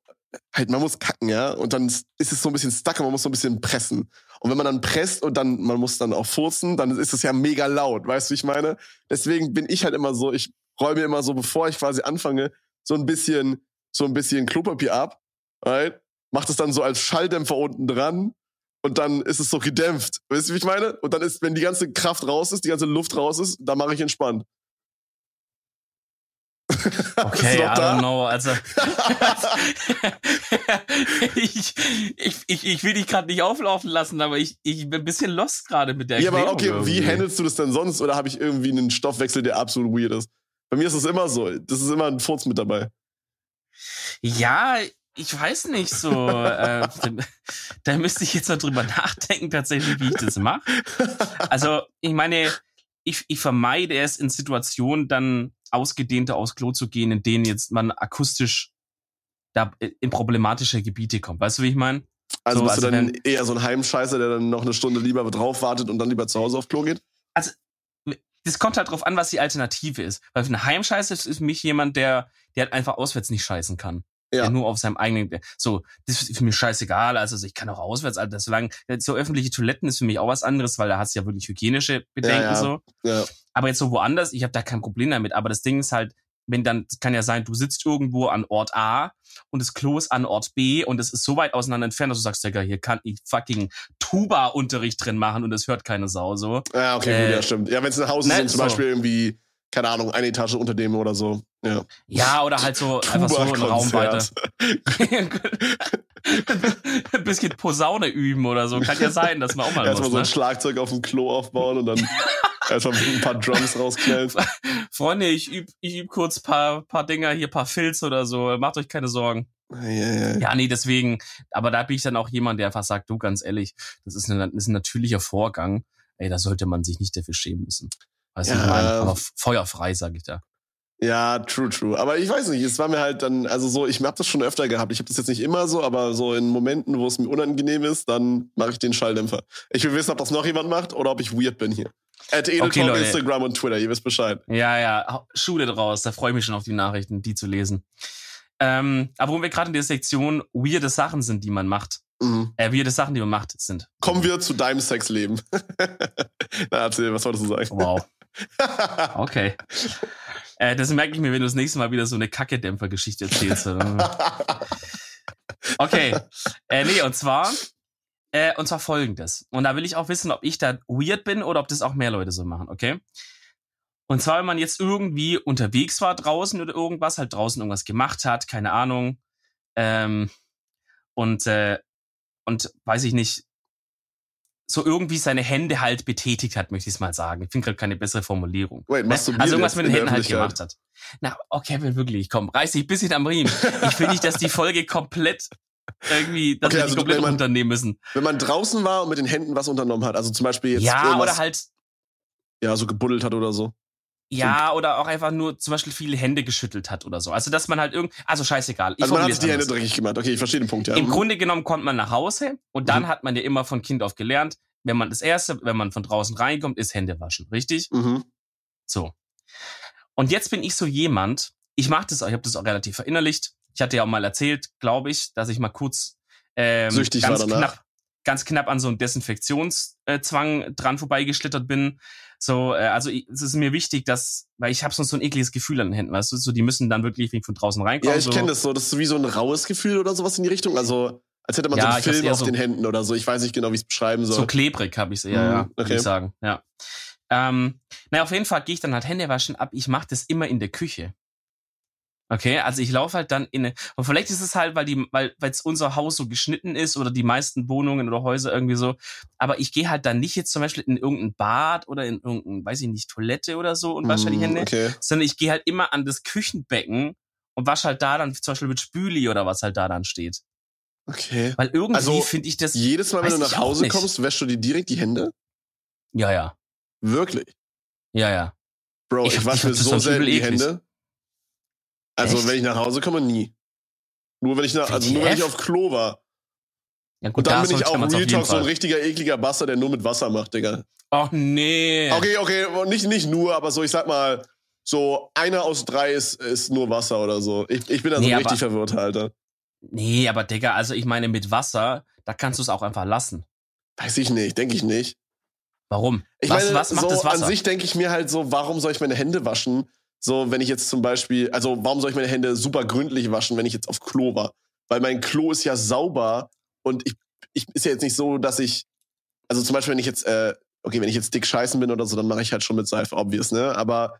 halt, man muss kacken, ja, und dann ist es so ein bisschen stuck und man muss so ein bisschen pressen. Und wenn man dann presst und dann, man muss dann auch furzen, dann ist es ja mega laut, weißt du, wie ich meine? Deswegen bin ich halt immer so, ich räume immer so, bevor ich quasi anfange, so ein bisschen, so ein bisschen Klopapier ab, right? Mach das dann so als Schalldämpfer unten dran und dann ist es so gedämpft. Weißt du, wie ich meine? Und dann ist, wenn die ganze Kraft raus ist, die ganze Luft raus ist, dann mache ich entspannt. Okay, I don't know. Also ich, ich, ich, ich will dich gerade nicht auflaufen lassen, aber ich, ich bin ein bisschen lost gerade mit der Ja, aber okay, irgendwie. wie handelst du das denn sonst? Oder habe ich irgendwie einen Stoffwechsel, der absolut weird ist? Bei mir ist es immer so. Das ist immer ein Furz mit dabei. Ja, ich weiß nicht so. äh, da müsste ich jetzt mal drüber nachdenken, tatsächlich, wie ich das mache. Also, ich meine, ich, ich vermeide es in Situationen dann ausgedehnter aufs Klo zu gehen, in denen jetzt man akustisch da in problematische Gebiete kommt. Weißt du, wie ich meine? Also so, bist also du dann wenn, eher so ein Heimscheißer, der dann noch eine Stunde lieber drauf wartet und dann lieber zu Hause auf Klo geht? Also, das kommt halt drauf an, was die Alternative ist. Weil für ein Heimscheißer ist für mich jemand, der, der halt einfach auswärts nicht scheißen kann. Ja. Der nur auf seinem eigenen, so, das ist für mich scheißegal. Also, ich kann auch auswärts, Alter, solange, so öffentliche Toiletten ist für mich auch was anderes, weil da hast du ja wirklich hygienische Bedenken, ja, ja. so. Ja. Aber jetzt so woanders, ich habe da kein Problem damit. Aber das Ding ist halt, wenn dann, kann ja sein, du sitzt irgendwo an Ort A und das Klo ist an Ort B und es ist so weit auseinander entfernt, dass du sagst, Digga, hier kann ich fucking Tuba-Unterricht drin machen und es hört keine Sau so. Ja, okay, äh, gut, ja, stimmt. Ja, wenn es ein Haus ne, ist und zum so. Beispiel irgendwie, keine Ahnung, eine Etage unter dem oder so. Ja, ja oder halt so einfach so einen Raum weiter. ein bisschen Posaune üben oder so. Kann ja sein, dass man auch mal. Erstmal so ein ne? Schlagzeug auf dem Klo aufbauen und dann erstmal ein paar Drums rausknallen. Freunde, ich üb, ich üb kurz paar, paar Dinger hier, paar Filz oder so. Macht euch keine Sorgen. Ja, ja. ja, nee, deswegen, aber da bin ich dann auch jemand, der einfach sagt, du, ganz ehrlich, das ist, eine, das ist ein natürlicher Vorgang. Ey, da sollte man sich nicht dafür schämen müssen. Weißt ja, du, ich meine, aber feuerfrei, sag ich da. Ja, true, true. Aber ich weiß nicht, es war mir halt dann, also so, ich habe das schon öfter gehabt. Ich habe das jetzt nicht immer so, aber so in Momenten, wo es mir unangenehm ist, dann mache ich den Schalldämpfer. Ich will wissen, ob das noch jemand macht oder ob ich weird bin hier. At okay, Leute. Instagram und Twitter, ihr wisst Bescheid. Ja, ja, Schule draus, da freue ich mich schon auf die Nachrichten, die zu lesen. Ähm, aber wo wir gerade in der Sektion weirde Sachen sind, die man macht. Mhm. Äh, weirde Sachen, die man macht, sind. Kommen wir zu deinem Sexleben. Na, erzähl, was wolltest du sagen? Wow. Okay. Äh, das merke ich mir, wenn du das nächste Mal wieder so eine Kacke-Dämpfer-Geschichte erzählst. okay. Äh, nee, und zwar, äh, und zwar folgendes. Und da will ich auch wissen, ob ich da weird bin oder ob das auch mehr Leute so machen, okay? Und zwar, wenn man jetzt irgendwie unterwegs war draußen oder irgendwas, halt draußen irgendwas gemacht hat, keine Ahnung, ähm, und, äh, und weiß ich nicht, so irgendwie seine Hände halt betätigt hat, möchte ich es mal sagen. Ich finde gerade keine bessere Formulierung. Wait, ne? Also irgendwas mit den Händen halt gemacht hat. Na, okay, will wirklich, komm, reiß dich ein bisschen am Riemen. Ich will nicht, dass die Folge komplett irgendwie, dass okay, wir also, komplett man, unternehmen müssen. Wenn man draußen war und mit den Händen was unternommen hat, also zum Beispiel jetzt. Ja, oder halt. Ja, so gebuddelt hat oder so. Ja, oder auch einfach nur zum Beispiel viele Hände geschüttelt hat oder so. Also, dass man halt irgendwie, also scheißegal. Ich also, man hat die Hände dreckig gemacht. Okay, ich verstehe den Punkt, ja. Im mhm. Grunde genommen kommt man nach Hause und dann mhm. hat man ja immer von Kind auf gelernt, wenn man das erste, wenn man von draußen reinkommt, ist Hände waschen, richtig? Mhm. So. Und jetzt bin ich so jemand, ich mache das auch, ich habe das auch relativ verinnerlicht. Ich hatte ja auch mal erzählt, glaube ich, dass ich mal kurz ähm, Süchtig ganz war knapp, ganz knapp an so einem Desinfektionszwang dran vorbeigeschlittert bin. So, äh, also es ist mir wichtig, dass, weil ich habe sonst so ein ekliges Gefühl an den Händen, weißt du, so die müssen dann wirklich von draußen reinkommen. Ja, ich so. kenne das so, das ist wie so ein raues Gefühl oder sowas in die Richtung. Also als hätte man ja, so einen Film auf so den Händen oder so. Ich weiß nicht genau, wie ich es beschreiben soll. So klebrig habe ich es eher, mhm, ja, okay. würde ich sagen. Ja. Ähm, naja, auf jeden Fall gehe ich dann halt Hände waschen ab. Ich mache das immer in der Küche. Okay, also ich laufe halt dann in eine, und vielleicht ist es halt, weil die, weil, weil unser Haus so geschnitten ist oder die meisten Wohnungen oder Häuser irgendwie so. Aber ich gehe halt dann nicht jetzt zum Beispiel in irgendein Bad oder in irgendein, weiß ich nicht, Toilette oder so und wasche die Mm, Hände, Okay. sondern ich gehe halt immer an das Küchenbecken und wasche halt da dann zum Beispiel mit Spüli oder was halt da dann steht. Okay. Weil irgendwie Also, finde ich das, Jedes Mal, wenn du nach Hause kommst, wäschst du dir direkt die Hände? ja, ja, Wirklich? ja, ja. Bro, Ich ich, wasche mir so selten die. Hände. Also, Echt? wenn ich nach Hause komme, nie. Nur wenn ich nach, also nur wenn ich auf Klo war. Ja gut, Und dann da bin ich auch Real Talk so ein richtiger ekliger Basser, der nur mit Wasser macht, Digga. Ach nee. Okay, okay, nicht, nicht nur, aber so, ich sag mal, so einer aus drei ist, ist nur Wasser oder so. Ich, ich bin da so Nee, richtig aber- verwirrt, Alter. Nee, aber Digga, also ich meine mit Wasser, da kannst du es auch einfach lassen. Weiß ich nicht, denke ich nicht. Warum? Ich was, meine, was macht so das Wasser? an sich denke ich mir halt so, warum soll ich meine Hände waschen? So, wenn ich jetzt zum Beispiel, also warum soll ich meine Hände super gründlich waschen, wenn ich jetzt auf Klo war? Weil mein Klo ist ja sauber und ich, ich ist ja jetzt nicht so, dass ich, also zum Beispiel, wenn ich jetzt, äh, okay, wenn ich jetzt dick scheißen bin oder so, dann mache ich halt schon mit Seife, obvious, ne? Aber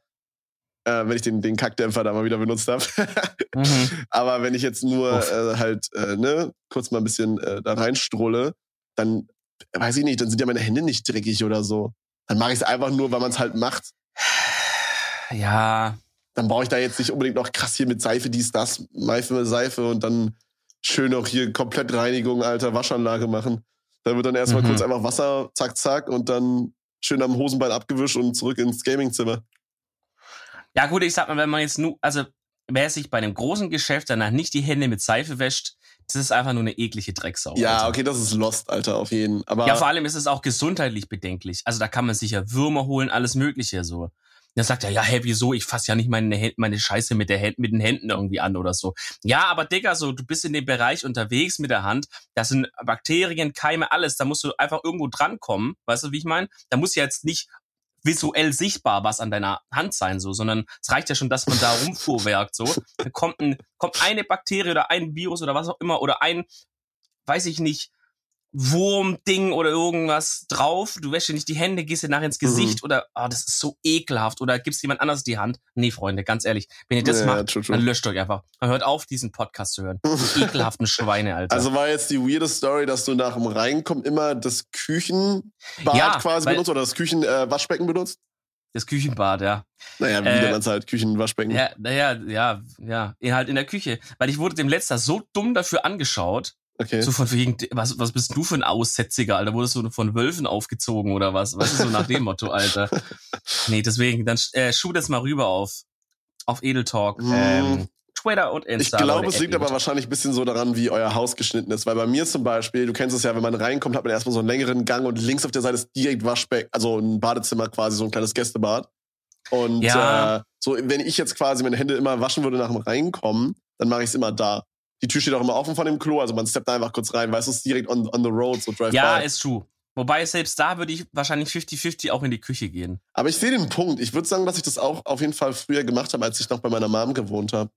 äh, wenn ich den, den Kackdämpfer da mal wieder benutzt habe. mhm. Aber wenn ich jetzt nur äh, halt, äh, ne, kurz mal ein bisschen äh, da reinstrulle, dann weiß ich nicht, dann sind ja meine Hände nicht dreckig oder so. Dann mache ich es einfach nur, weil man es halt macht. Ja, Dann brauche ich da jetzt nicht unbedingt noch krass hier mit Seife, dies, das, Seife, Seife und dann schön auch hier komplett Reinigung, alter Waschanlage machen. Da wird dann erstmal Mhm. kurz einfach Wasser, zack, zack und dann schön am Hosenbein abgewischt und zurück ins Gamingzimmer. Ja, gut, ich sag mal, wenn man jetzt nur, also wer sich bei einem großen Geschäft danach nicht die Hände mit Seife wäscht, das ist einfach nur eine eklige Drecksau. Ja, Alter. okay, das ist Lost, Alter, auf jeden. Aber Ja, vor allem ist es auch gesundheitlich bedenklich. Also da kann man sich ja Würmer holen, alles Mögliche so. Dann sagt er, ja, hä, wieso? Ich fasse ja nicht meine, meine Scheiße mit, der mit den Händen irgendwie an oder so. Ja, aber Digga, so, du bist in dem Bereich unterwegs mit der Hand. Da sind Bakterien, Keime, alles. Da musst du einfach irgendwo drankommen. Weißt du, wie ich meine? Da muss ja jetzt nicht visuell sichtbar was an deiner Hand sein, so, sondern es reicht ja schon, dass man da rumfuhrwerkt, so. Dann kommt, ein, kommt eine Bakterie oder ein Virus oder was auch immer oder ein, weiß ich nicht, Wurmding oder irgendwas drauf. Du wäschst dir nicht die Hände, gehst dir nachher ins Gesicht oder, ah, das ist so ekelhaft oder gibst jemand anders die Hand. Nee, Freunde, ganz ehrlich, wenn ihr das Ja, macht, true, true. dann löscht euch einfach. Dann hört auf, diesen Podcast zu hören. Die ekelhaften Schweine, Alter. Also war jetzt die weirde Story, dass du nach dem Reinkommen immer das Küchenbad Ja, quasi benutzt oder das Küchenwaschbecken äh, benutzt? das Küchenbad, ja. Naja, wie Äh, man's halt, Küchenwaschbecken. Ja, naja, ja, ja, halt in der Küche. Weil ich wurde dem letzter so dumm dafür angeschaut. Okay. So von wegen, was, was bist du für ein Aussätziger, Alter? Wurdest du von Wölfen aufgezogen oder was? Was ist so nach dem Motto, Alter? Nee, deswegen, dann äh, shoot es mal rüber auf, auf Edeltalk, Hm. ähm, Twitter und Ich Insta. glaube, es liegt aber wahrscheinlich ein bisschen so daran, wie euer Haus geschnitten ist. Weil bei mir zum Beispiel, du kennst es ja, wenn man reinkommt, hat man erstmal so einen längeren Gang und links auf der Seite ist direkt Waschbecken, also ein Badezimmer quasi, so ein kleines Gästebad. Und Ja. äh, so, wenn ich jetzt quasi meine Hände immer waschen würde nach dem Reinkommen, dann mache ich es immer da. Die Tür steht auch immer offen von dem Klo, also man steppt da einfach kurz rein, weißt du, es ist direkt on, on the road, so drive Ja, by. ist true. Wobei selbst da würde ich wahrscheinlich 50-50 auch in die Küche gehen. Aber ich sehe den Punkt. Ich würde sagen, dass ich das auch auf jeden Fall früher gemacht habe, als ich noch bei meiner Mom gewohnt habe.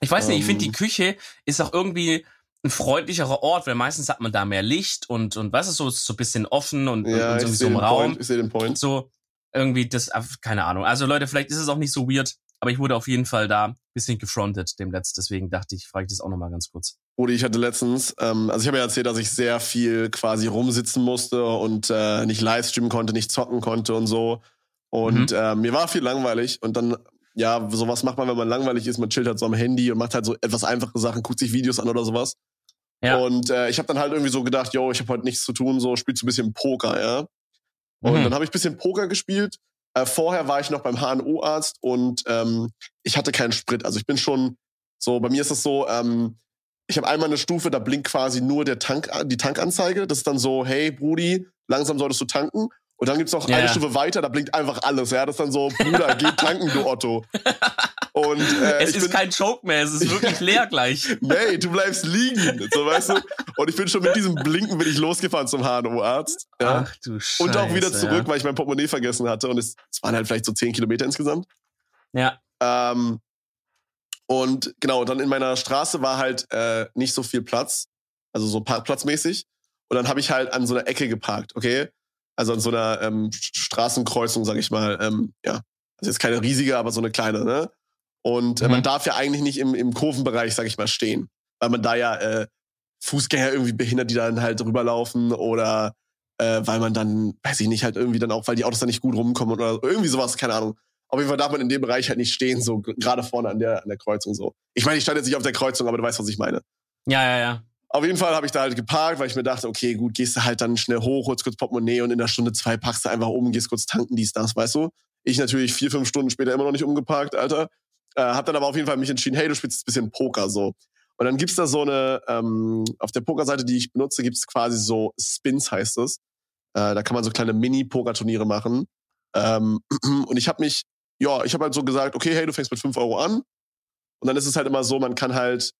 Ich weiß nicht, ich finde, Ähm. die Küche ist auch irgendwie ein freundlicherer Ort, weil meistens hat man da mehr Licht und, und was ist so, ist so ein bisschen offen und, Ja, und sehe so im Raum. Point. Ich sehe den Point. So irgendwie das, ah, keine Ahnung. Also Leute, vielleicht ist es auch nicht so weird, aber ich wurde auf jeden Fall da ein bisschen gefrontet dem Letzt. Deswegen dachte ich, frage ich das auch nochmal ganz kurz. Rudi, ich hatte letztens, ähm, also ich habe ja erzählt, dass ich sehr viel quasi rumsitzen musste und äh, nicht livestreamen konnte, nicht zocken konnte und so. Und Mhm. äh, mir war viel langweilig und dann, ja, sowas macht man, wenn man langweilig ist, man chillt halt so am Handy und macht halt so etwas einfache Sachen, guckt sich Videos an oder sowas. Ja. Und äh, ich habe dann halt irgendwie so gedacht, yo, ich habe heute nichts zu tun, so spielst du ein bisschen Poker, ja. Und Mhm. dann habe ich ein bisschen Poker gespielt. Äh, vorher war ich noch beim HNO-Arzt und ähm, ich hatte keinen Sprit. Also ich bin schon so, bei mir ist es so, ähm, ich habe einmal eine Stufe, da blinkt quasi nur der Tank, die Tankanzeige. Das ist dann so, hey Brudi, langsam solltest du tanken. Und dann gibt's noch Ja, eine. Stufe weiter, da blinkt einfach alles. Ja, das ist dann so, Bruder, geh tanken, du Otto. Und äh, es ist bin, kein Joke mehr, es ist wirklich leer gleich. nee, du bleibst liegen, so weißt du. Und ich bin schon mit diesem Blinken bin ich losgefahren zum HNO-Arzt. Ja. Ach du Scheiße. Und auch wieder zurück, Ja. weil ich mein Portemonnaie vergessen hatte. Und es, es waren halt vielleicht so 10 Kilometer insgesamt. ja. Ähm, und genau, dann in meiner Straße war halt äh, nicht so viel Platz, also so parkplatzmäßig. Und dann habe ich halt an so einer Ecke geparkt, okay? Also an so einer ähm, Straßenkreuzung, sag ich mal. Ähm, ja, also jetzt keine riesige, aber so eine kleine, ne? Und äh, mhm. man darf ja eigentlich nicht im, im Kurvenbereich, sag ich mal, stehen. Weil man da ja äh, Fußgänger irgendwie behindert, die dann halt rüberlaufen oder äh, weil man dann, weiß ich nicht, halt irgendwie dann auch, weil die Autos da nicht gut rumkommen oder irgendwie sowas, keine Ahnung. Auf jeden Fall darf man in dem Bereich halt nicht stehen, so gerade vorne an der, an der Kreuzung so. Ich meine, ich stand jetzt nicht auf der Kreuzung, aber du weißt, was ich meine. Ja, ja, ja. Auf jeden Fall habe ich da halt geparkt, weil ich mir dachte, okay, gut, gehst du halt dann schnell hoch, holst kurz Portemonnaie und in der Stunde zwei packst du einfach um, gehst kurz tanken, dies, das, weißt du? Ich natürlich vier, fünf Stunden später immer noch nicht umgeparkt, Alter. Äh, hab dann aber auf jeden Fall mich entschieden, hey, du spielst ein bisschen Poker so. Und dann gibt's da so eine, ähm, auf der Pokerseite, die ich benutze, gibt's quasi so Spins, heißt es. Äh, da kann man so kleine Mini-Poker-Turniere machen. Ähm, und ich habe mich, ja, ich habe halt so gesagt, okay, hey, du fängst mit fünf Euro an. Und dann ist es halt immer so, man kann halt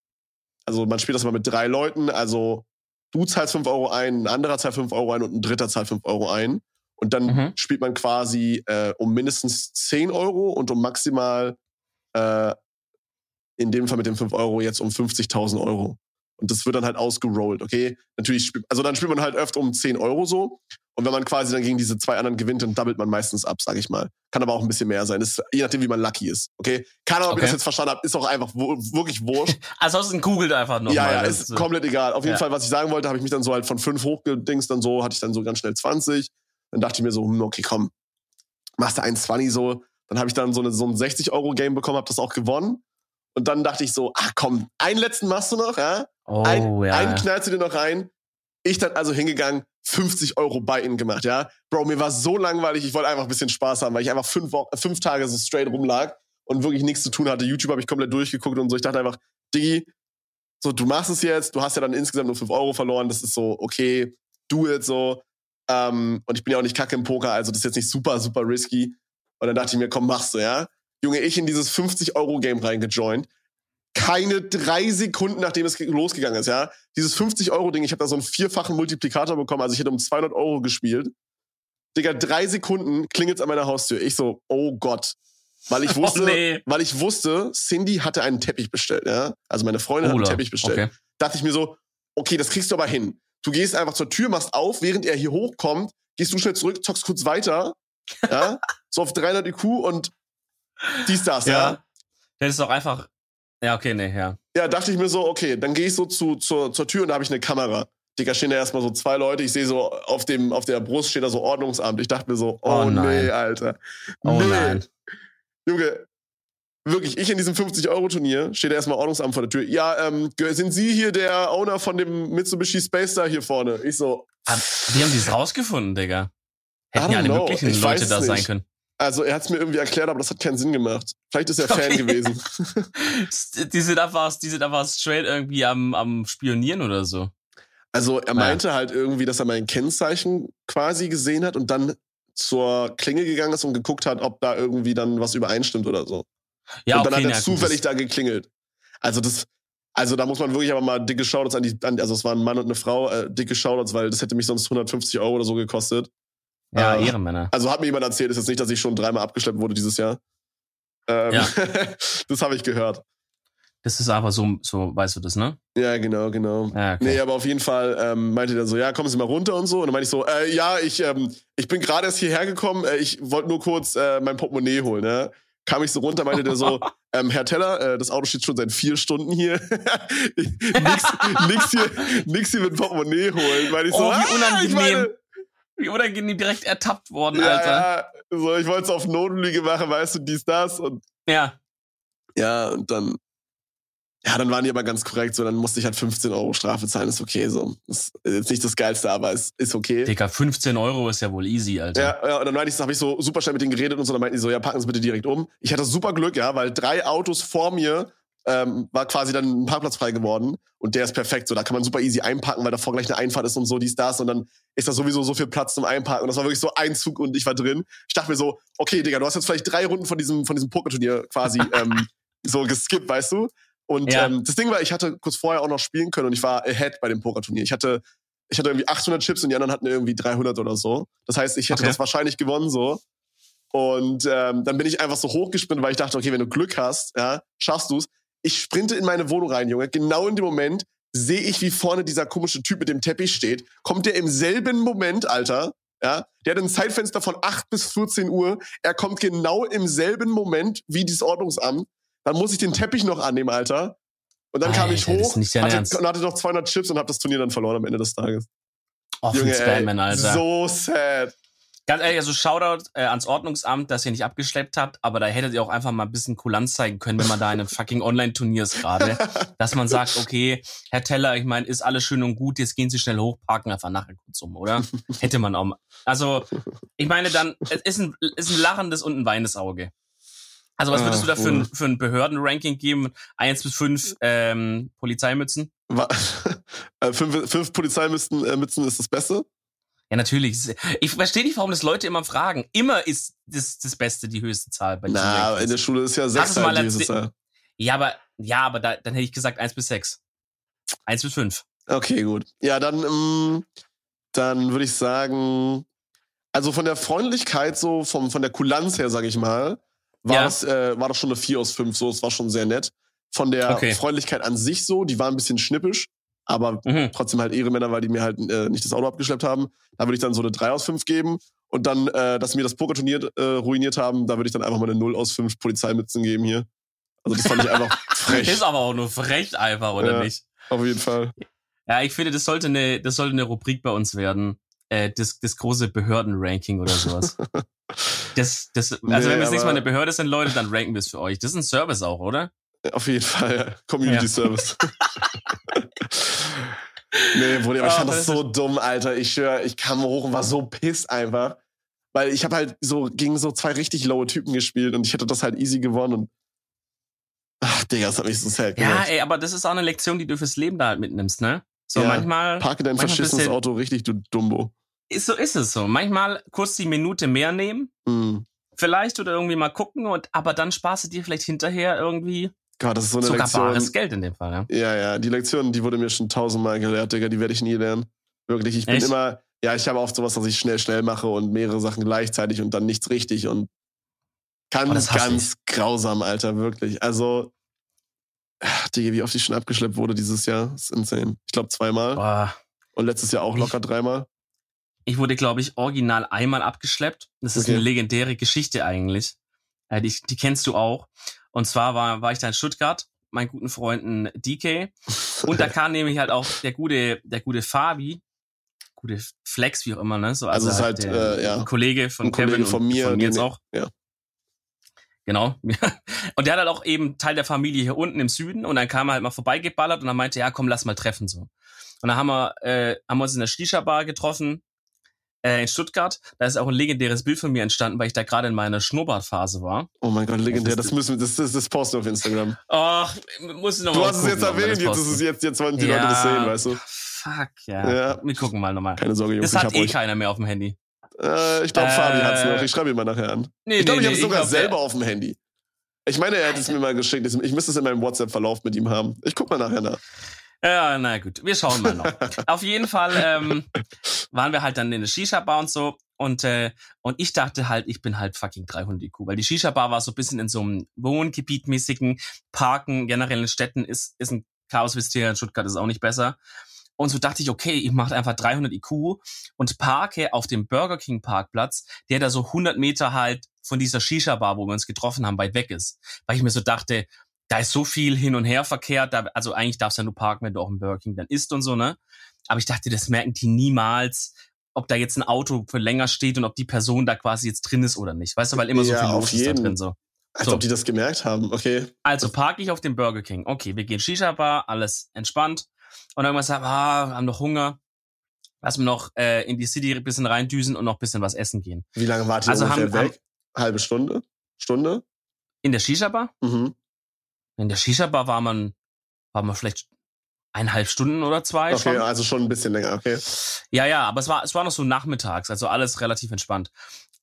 also man spielt das mal mit drei Leuten, also du zahlst fünf Euro ein, ein anderer zahlt fünf Euro ein und ein dritter zahlt fünf Euro ein. Und dann mhm. spielt man quasi äh, um mindestens zehn Euro und um maximal, äh, in dem Fall mit den fünf Euro, jetzt um 50.000 Euro. Und das wird dann halt ausgerollt, okay? Natürlich, also dann spielt man halt öfter um 10 Euro so. Und wenn man quasi dann gegen diese zwei anderen gewinnt, dann doubelt man meistens ab, sag ich mal. Kann aber auch ein bisschen mehr sein. Das ist, je nachdem, wie man lucky ist. Okay? Keine Ahnung, ob okay. ihr das jetzt verstanden habt, ist auch einfach wirklich wurscht. Ansonsten googelt einfach noch. Ja, mal. ja, ist komplett egal. Auf jeden ja. Fall, was ich sagen wollte, habe ich mich dann so halt von fünf hochgedingst, dann so, hatte ich dann so ganz schnell 20. Dann dachte ich mir so, hm, okay, komm, machst du 1,20 so. Dann habe ich dann so, eine, so ein 60-Euro-Game bekommen, habe das auch gewonnen. Und dann dachte ich so, ach komm, einen letzten machst du noch, ja? Oh, ein, ja. Einen knallst du dir noch rein. Ich dann also hingegangen, 50 Euro bei ihnen gemacht, ja. Bro, mir war so langweilig, ich wollte einfach ein bisschen Spaß haben, weil ich einfach fünf, Wochen, fünf Tage so straight rumlag und wirklich nichts zu tun hatte. YouTube habe ich komplett durchgeguckt und so. Ich dachte einfach, Diggi, so, du machst es jetzt, du hast ja dann insgesamt nur fünf Euro verloren, das ist so, okay, do it so. Ähm, und ich bin ja auch nicht kacke im Poker, also das ist jetzt nicht super, super risky. Und dann dachte ich mir, komm, machst du, ja. Junge, ich in dieses 50-Euro-Game reingejoint keine drei Sekunden, nachdem es losgegangen ist, ja. Dieses 50-Euro-Ding, ich habe da so einen vierfachen Multiplikator bekommen, also ich hätte um 200 Euro gespielt. Digga, drei Sekunden klingelt's an meiner Haustür. Ich so, oh Gott. Weil ich wusste, oh, nee. weil ich wusste, Cindy hatte einen Teppich bestellt, ja. Also meine Freundin Ola. hat einen Teppich bestellt. Okay. Dachte ich mir so, okay, das kriegst du aber hin. Du gehst einfach zur Tür, machst auf, während er hier hochkommt, gehst du schnell zurück, zockst kurz weiter, ja, so auf 300 IQ und dies, das, ja. ja. Das ist doch einfach ja, okay, nee, ja. Ja, dachte ich mir so, okay, dann gehe ich so zu, zur, zur Tür und da habe ich eine Kamera. Digga, stehen da erstmal so zwei Leute. Ich sehe so auf dem, auf der Brust steht da so Ordnungsamt. Ich dachte mir so, oh, oh nee, Alter. Oh nee. nein. Junge, wirklich, ich in diesem 50-Euro-Turnier steht da erstmal Ordnungsamt vor der Tür. Ja, ähm, sind Sie hier der Owner von dem Mitsubishi Space Star hier vorne? Ich so. Wie haben die es rausgefunden, Digga? Hätten ja alle know. möglichen ich Leute da sein können. Also er hat es mir irgendwie erklärt, aber das hat keinen Sinn gemacht. Vielleicht ist er okay. Fan gewesen. die sind einfach, die sind einfach straight irgendwie am, am Spionieren oder so. Also er meinte ja. halt irgendwie, dass er mein Kennzeichen quasi gesehen hat und dann zur Klinge gegangen ist und geguckt hat, ob da irgendwie dann was übereinstimmt oder so. Ja, und dann okay, hat er ja, zufällig da geklingelt. Also das, also da muss man wirklich aber mal dicke Shoutouts an die, an, also es waren ein Mann und eine Frau, äh, dicke Shoutouts, weil das hätte mich sonst 150 Euro oder so gekostet. Ja, äh, Ehrenmänner. Also hat mir jemand erzählt, ist jetzt nicht, dass ich schon dreimal abgeschleppt wurde dieses Jahr. Ähm, ja. das habe ich gehört. Das ist aber so, so, weißt du das, ne? Ja, genau, genau. Ja, okay. Nee, aber auf jeden Fall ähm, meinte der so, ja, kommen Sie mal runter und so. Und dann meinte ich so, äh, ja, ich, ähm, ich bin gerade erst hierher gekommen, äh, ich wollte nur kurz äh, mein Portemonnaie holen, ne? Kam ich so runter, meinte der so, ähm, Herr Teller, äh, das Auto steht schon seit vier Stunden hier. nix, nix hier. Nix hier mit Portemonnaie holen. Meinte ich so, oh, wie unangenehm. Ah, ich meine, unangenehm direkt ertappt worden, ja, Alter. Ja, so, ich wollte es auf Notenlüge machen, weißt du, dies, das und. Ja. Ja, und dann. Ja, dann waren die aber ganz korrekt, so, dann musste ich halt 15 Euro Strafe zahlen, ist okay, so. Ist jetzt nicht das Geilste, aber ist, ist okay. Digga, 15 Euro ist ja wohl easy, Alter. Ja, ja und dann meinte ich, habe ich so super schnell mit denen geredet und so, dann meinten die so, ja, packen Sie bitte direkt um. Ich hatte super Glück, ja, weil drei Autos vor mir ähm, war quasi dann ein Parkplatz frei geworden und der ist perfekt. So, da kann man super easy einparken, weil davor gleich eine Einfahrt ist und so, dies, das und dann ist da sowieso so viel Platz zum Einparken und das war wirklich so ein Zug und ich war drin. Ich dachte mir so, okay, Digga, du hast jetzt vielleicht drei Runden von diesem, von diesem Pokerturnier quasi ähm, so geskippt, weißt du? Und ja. ähm, das Ding war, ich hatte kurz vorher auch noch spielen können und ich war ahead bei dem Pokerturnier. Ich hatte, ich hatte irgendwie 800 Chips und die anderen hatten irgendwie 300 oder so. Das heißt, ich hätte okay. das wahrscheinlich gewonnen so. Und ähm, dann bin ich einfach so hochgesprintet, weil ich dachte, okay, wenn du Glück hast, ja, schaffst du's. Ich sprinte in meine Wohnung rein, Junge. Genau in dem Moment sehe ich, wie vorne dieser komische Typ mit dem Teppich steht. Kommt der im selben Moment, Alter, Ja, der hat ein Zeitfenster von 8 bis 14 Uhr. Er kommt genau im selben Moment wie dieses Ordnungsamt. Dann muss ich den Teppich noch annehmen, Alter. Und dann Alter, kam ich hoch, hatte, Ernst. und hatte noch 200 Chips und habe das Turnier dann verloren am Ende des Tages. Oh, Junge, ey, Alter. so sad. Ganz ehrlich, also Shoutout äh, ans Ordnungsamt, dass ihr nicht abgeschleppt habt, aber da hättet ihr auch einfach mal ein bisschen Kulanz zeigen können, wenn man da in einem fucking Online-Turnier ist gerade. dass man sagt, okay, Herr Teller, ich meine, ist alles schön und gut, jetzt gehen Sie schnell hoch, parken einfach nachher kurz um, oder? Hätte man auch mal. Also, ich meine dann, es ist ein, ist ein lachendes und ein weinendes Auge. Also, was würdest Ah, du da für ein, für ein Behördenranking geben? Eins bis fünf ähm, Polizeimützen? Äh, fünf, fünf Polizeimützen äh, Mützen ist das Beste. Ja, natürlich. Ich verstehe nicht, warum das Leute immer fragen. Immer ist das, das Beste die höchste Zahl bei diesen Na, Rankings. in der Schule ist ja sechs mal halt dieses Jahr. Ja, aber, ja, aber da, dann hätte ich gesagt eins bis sechs. Eins bis fünf. Okay, gut. Ja, dann, ähm, dann würde ich sagen, also von der Freundlichkeit, so vom, von der Kulanz her, sage ich mal, war, Ja. das, äh, war das schon eine 4 aus 5, so, es war schon sehr nett. Von der Okay. Freundlichkeit an sich so, die war ein bisschen schnippisch, aber Mhm. trotzdem halt Ehremänner, weil die mir halt äh, nicht das Auto abgeschleppt haben. Da würde ich dann so eine 3 aus 5 geben. Und dann, äh, dass sie mir das Pokerturnier äh, ruiniert haben, da würde ich dann einfach mal eine 0 aus 5 Polizeimützen geben hier. Also das fand ich einfach frech. Ist aber auch nur frech einfach, oder Ja. nicht? Auf jeden Fall. Ja, ich finde, das sollte eine, das sollte eine Rubrik bei uns werden. Äh, das, das große Behördenranking oder sowas. Das, das, also Nee, wenn wir das nächste Mal eine Behörde sind, Leute, dann ranken wir es für euch. Das ist ein Service auch, oder? Auf jeden Fall, ja. Community Ja. Service. nee, Bruder, aber ich Ah, fand das so dumm, Alter. Ich schwör, ich kam hoch und war so pisst einfach. Weil ich habe halt so gegen so zwei richtig lowe Typen gespielt und ich hätte das halt easy gewonnen. Und Ach, Digga, das hat mich so sad Ja, gemacht. ey, aber das ist auch eine Lektion, die du fürs Leben da halt mitnimmst, ne? So Ja. manchmal. Parke dein manchmal verschissenes Auto richtig, du Dumbo. Ist, so ist es so. Manchmal kurz die Minute mehr nehmen, Mhm. vielleicht oder irgendwie mal gucken und aber dann sparst du dir vielleicht hinterher irgendwie Gott, das ist so eine sogar Lektion. Geld in dem Fall, ja. Ja, ja, die Lektion, die wurde mir schon tausendmal gelehrt, Digga, die werde ich nie lernen. Wirklich, ich bin Echt? immer, ja, ich habe oft sowas, dass ich schnell, schnell mache und mehrere Sachen gleichzeitig und dann nichts richtig und Oh, ganz, das ganz grausam, Alter, wirklich. Also, ach, Digga, wie oft ich schon abgeschleppt wurde dieses Jahr, ist insane. Ich glaube zweimal Boah. und letztes Jahr auch locker dreimal. Ich wurde, glaube ich, original einmal abgeschleppt. Das ist Okay. eine legendäre Geschichte eigentlich. Äh, die, die kennst du auch. Und zwar war, war ich da in Stuttgart, meinen guten Freunden DK. Und da kam nämlich halt auch der gute, der gute Fabi, gute Flex, wie auch immer, ne? So, Also ist halt, der, äh, ja, ein Kollege von ein Kollege Kevin von und mir, von mir jetzt auch. ja. Genau. Und der hat halt auch eben Teil der Familie hier unten im Süden und dann kam er halt mal vorbeigeballert und dann meinte, ja komm, lass mal treffen so. Und dann haben wir, äh, haben wir uns in der Shisha-Bar getroffen äh, in Stuttgart. Da ist auch ein legendäres Bild von mir entstanden, weil ich da gerade in meiner Schnurrbartphase war. Oh mein Gott, legendär, Das- müssen wir, das, das, das posten auf Instagram. Ach, muss ich noch Du hast es gucken, jetzt ob wir erwähnt, jetzt ist es jetzt, jetzt wollen die Ja. Leute das sehen, weißt du? Fuck, ja. Ja. Wir gucken mal nochmal. Keine Sorge, Jungs, Das ich hat hab eh euch. keiner mehr auf dem Handy. Äh, ich glaube, Äh, Fabi hat's noch. Ich schreibe ihn mal nachher an. Nee, Ich glaube, nee, ich habe nee, es sogar glaub, selber auf dem Handy. Ich meine, er hätte es mir mal geschickt. Ich müsste es in meinem WhatsApp-Verlauf mit ihm haben. Ich guck mal nachher nach. Ja, na gut, wir schauen mal noch. Auf jeden Fall ähm, waren wir halt dann in der Shisha-Bar und so. Und, äh, und ich dachte halt, ich bin halt fucking 300 IQ. Weil die Shisha-Bar war so ein bisschen in so einem Wohngebietmäßigen Parken, generell in Städten ist, ist ein Chaos, wisst ihr, in Stuttgart ist auch nicht besser. Und so dachte ich, okay, ich mache einfach 300 IQ und parke auf dem Burger King Parkplatz, der da so 100 Meter halt von dieser Shisha-Bar, wo wir uns getroffen haben, weit weg ist. Weil ich mir so dachte, da ist so viel Hin- und Herverkehr, da, also eigentlich darfst du ja nur parken, wenn du auch im Burger King dann isst und so, ne? Aber ich dachte, das merken die niemals, ob da jetzt ein Auto für länger steht und ob die Person da quasi jetzt drin ist oder nicht. Weißt du, weil immer so Ja, viel los ist da drin so. Als So. ob die das gemerkt haben. Okay. Also parke ich auf dem Burger King. Okay, wir gehen Shisha-Bar, alles entspannt. Und irgendwann sagen, ah, wir haben noch Hunger. Lass mir noch äh, in die City ein bisschen reindüsen und noch ein bisschen was essen gehen. Wie lange wart ihr Also ungefähr haben- weg? Halbe Stunde? Stunde? In der Shisha-Bar? Mhm. In der Shisha-Bar war man, war man vielleicht eineinhalb Stunden oder zwei Okay, schon. also schon ein bisschen länger. Okay. Ja, ja, aber es war, es war noch so nachmittags, also alles relativ entspannt.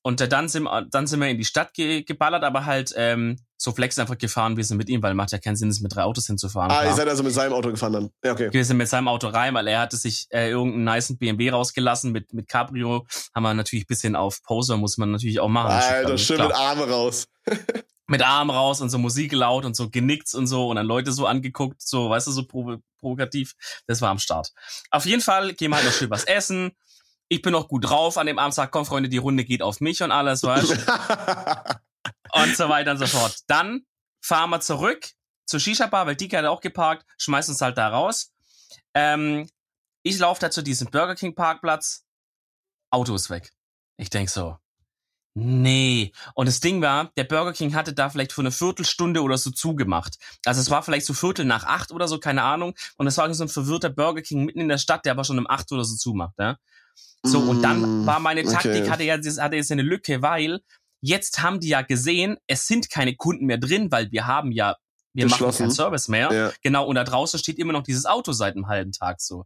Und dann, sind, dann sind wir in die Stadt ge geballert, aber halt ähm, so flex einfach gefahren, wir sind mit ihm, weil macht ja keinen Sinn, es mit drei Autos hinzufahren. Ah, ihr seid also mit seinem Auto gefahren dann. Ja, okay. Wir sind mit seinem Auto rein, weil er hatte sich äh, irgendeinen niceen BMW rausgelassen mit, mit Cabrio. Haben wir natürlich ein bisschen auf Poser, muss man natürlich auch machen. Alter, Also, schön mit Arme raus. mit Arm raus und so Musik laut und so genickt und so und dann Leute so angeguckt, so, weißt du, so provo provokativ. Das war am Start. Auf jeden Fall gehen wir halt noch schön was essen Ich bin noch gut drauf an dem Abend, sag, komm Freunde, die Runde geht auf mich und alles, weißt Und so weiter und so fort. Dann fahren wir zurück zur Shisha-Bar, weil die hat auch geparkt, schmeißt uns halt da raus. Ähm, ich laufe da zu diesem Burger King Parkplatz, Auto ist weg. Ich denk so, Nee. Und das Ding war, der Burger King hatte da vielleicht für eine Viertelstunde oder so zugemacht. Also es war vielleicht so Viertel nach acht oder so, keine Ahnung. Und es war so ein verwirrter Burger King mitten in der Stadt, der aber schon um acht oder so zumacht. Ja? So, und dann mm, war meine Taktik, okay. hatte ja hatte jetzt eine Lücke, weil jetzt haben die ja gesehen, es sind keine Kunden mehr drin, weil wir haben ja wir machen keinen Service mehr. Ja. Genau, und da draußen steht immer noch dieses Auto seit einem halben Tag so.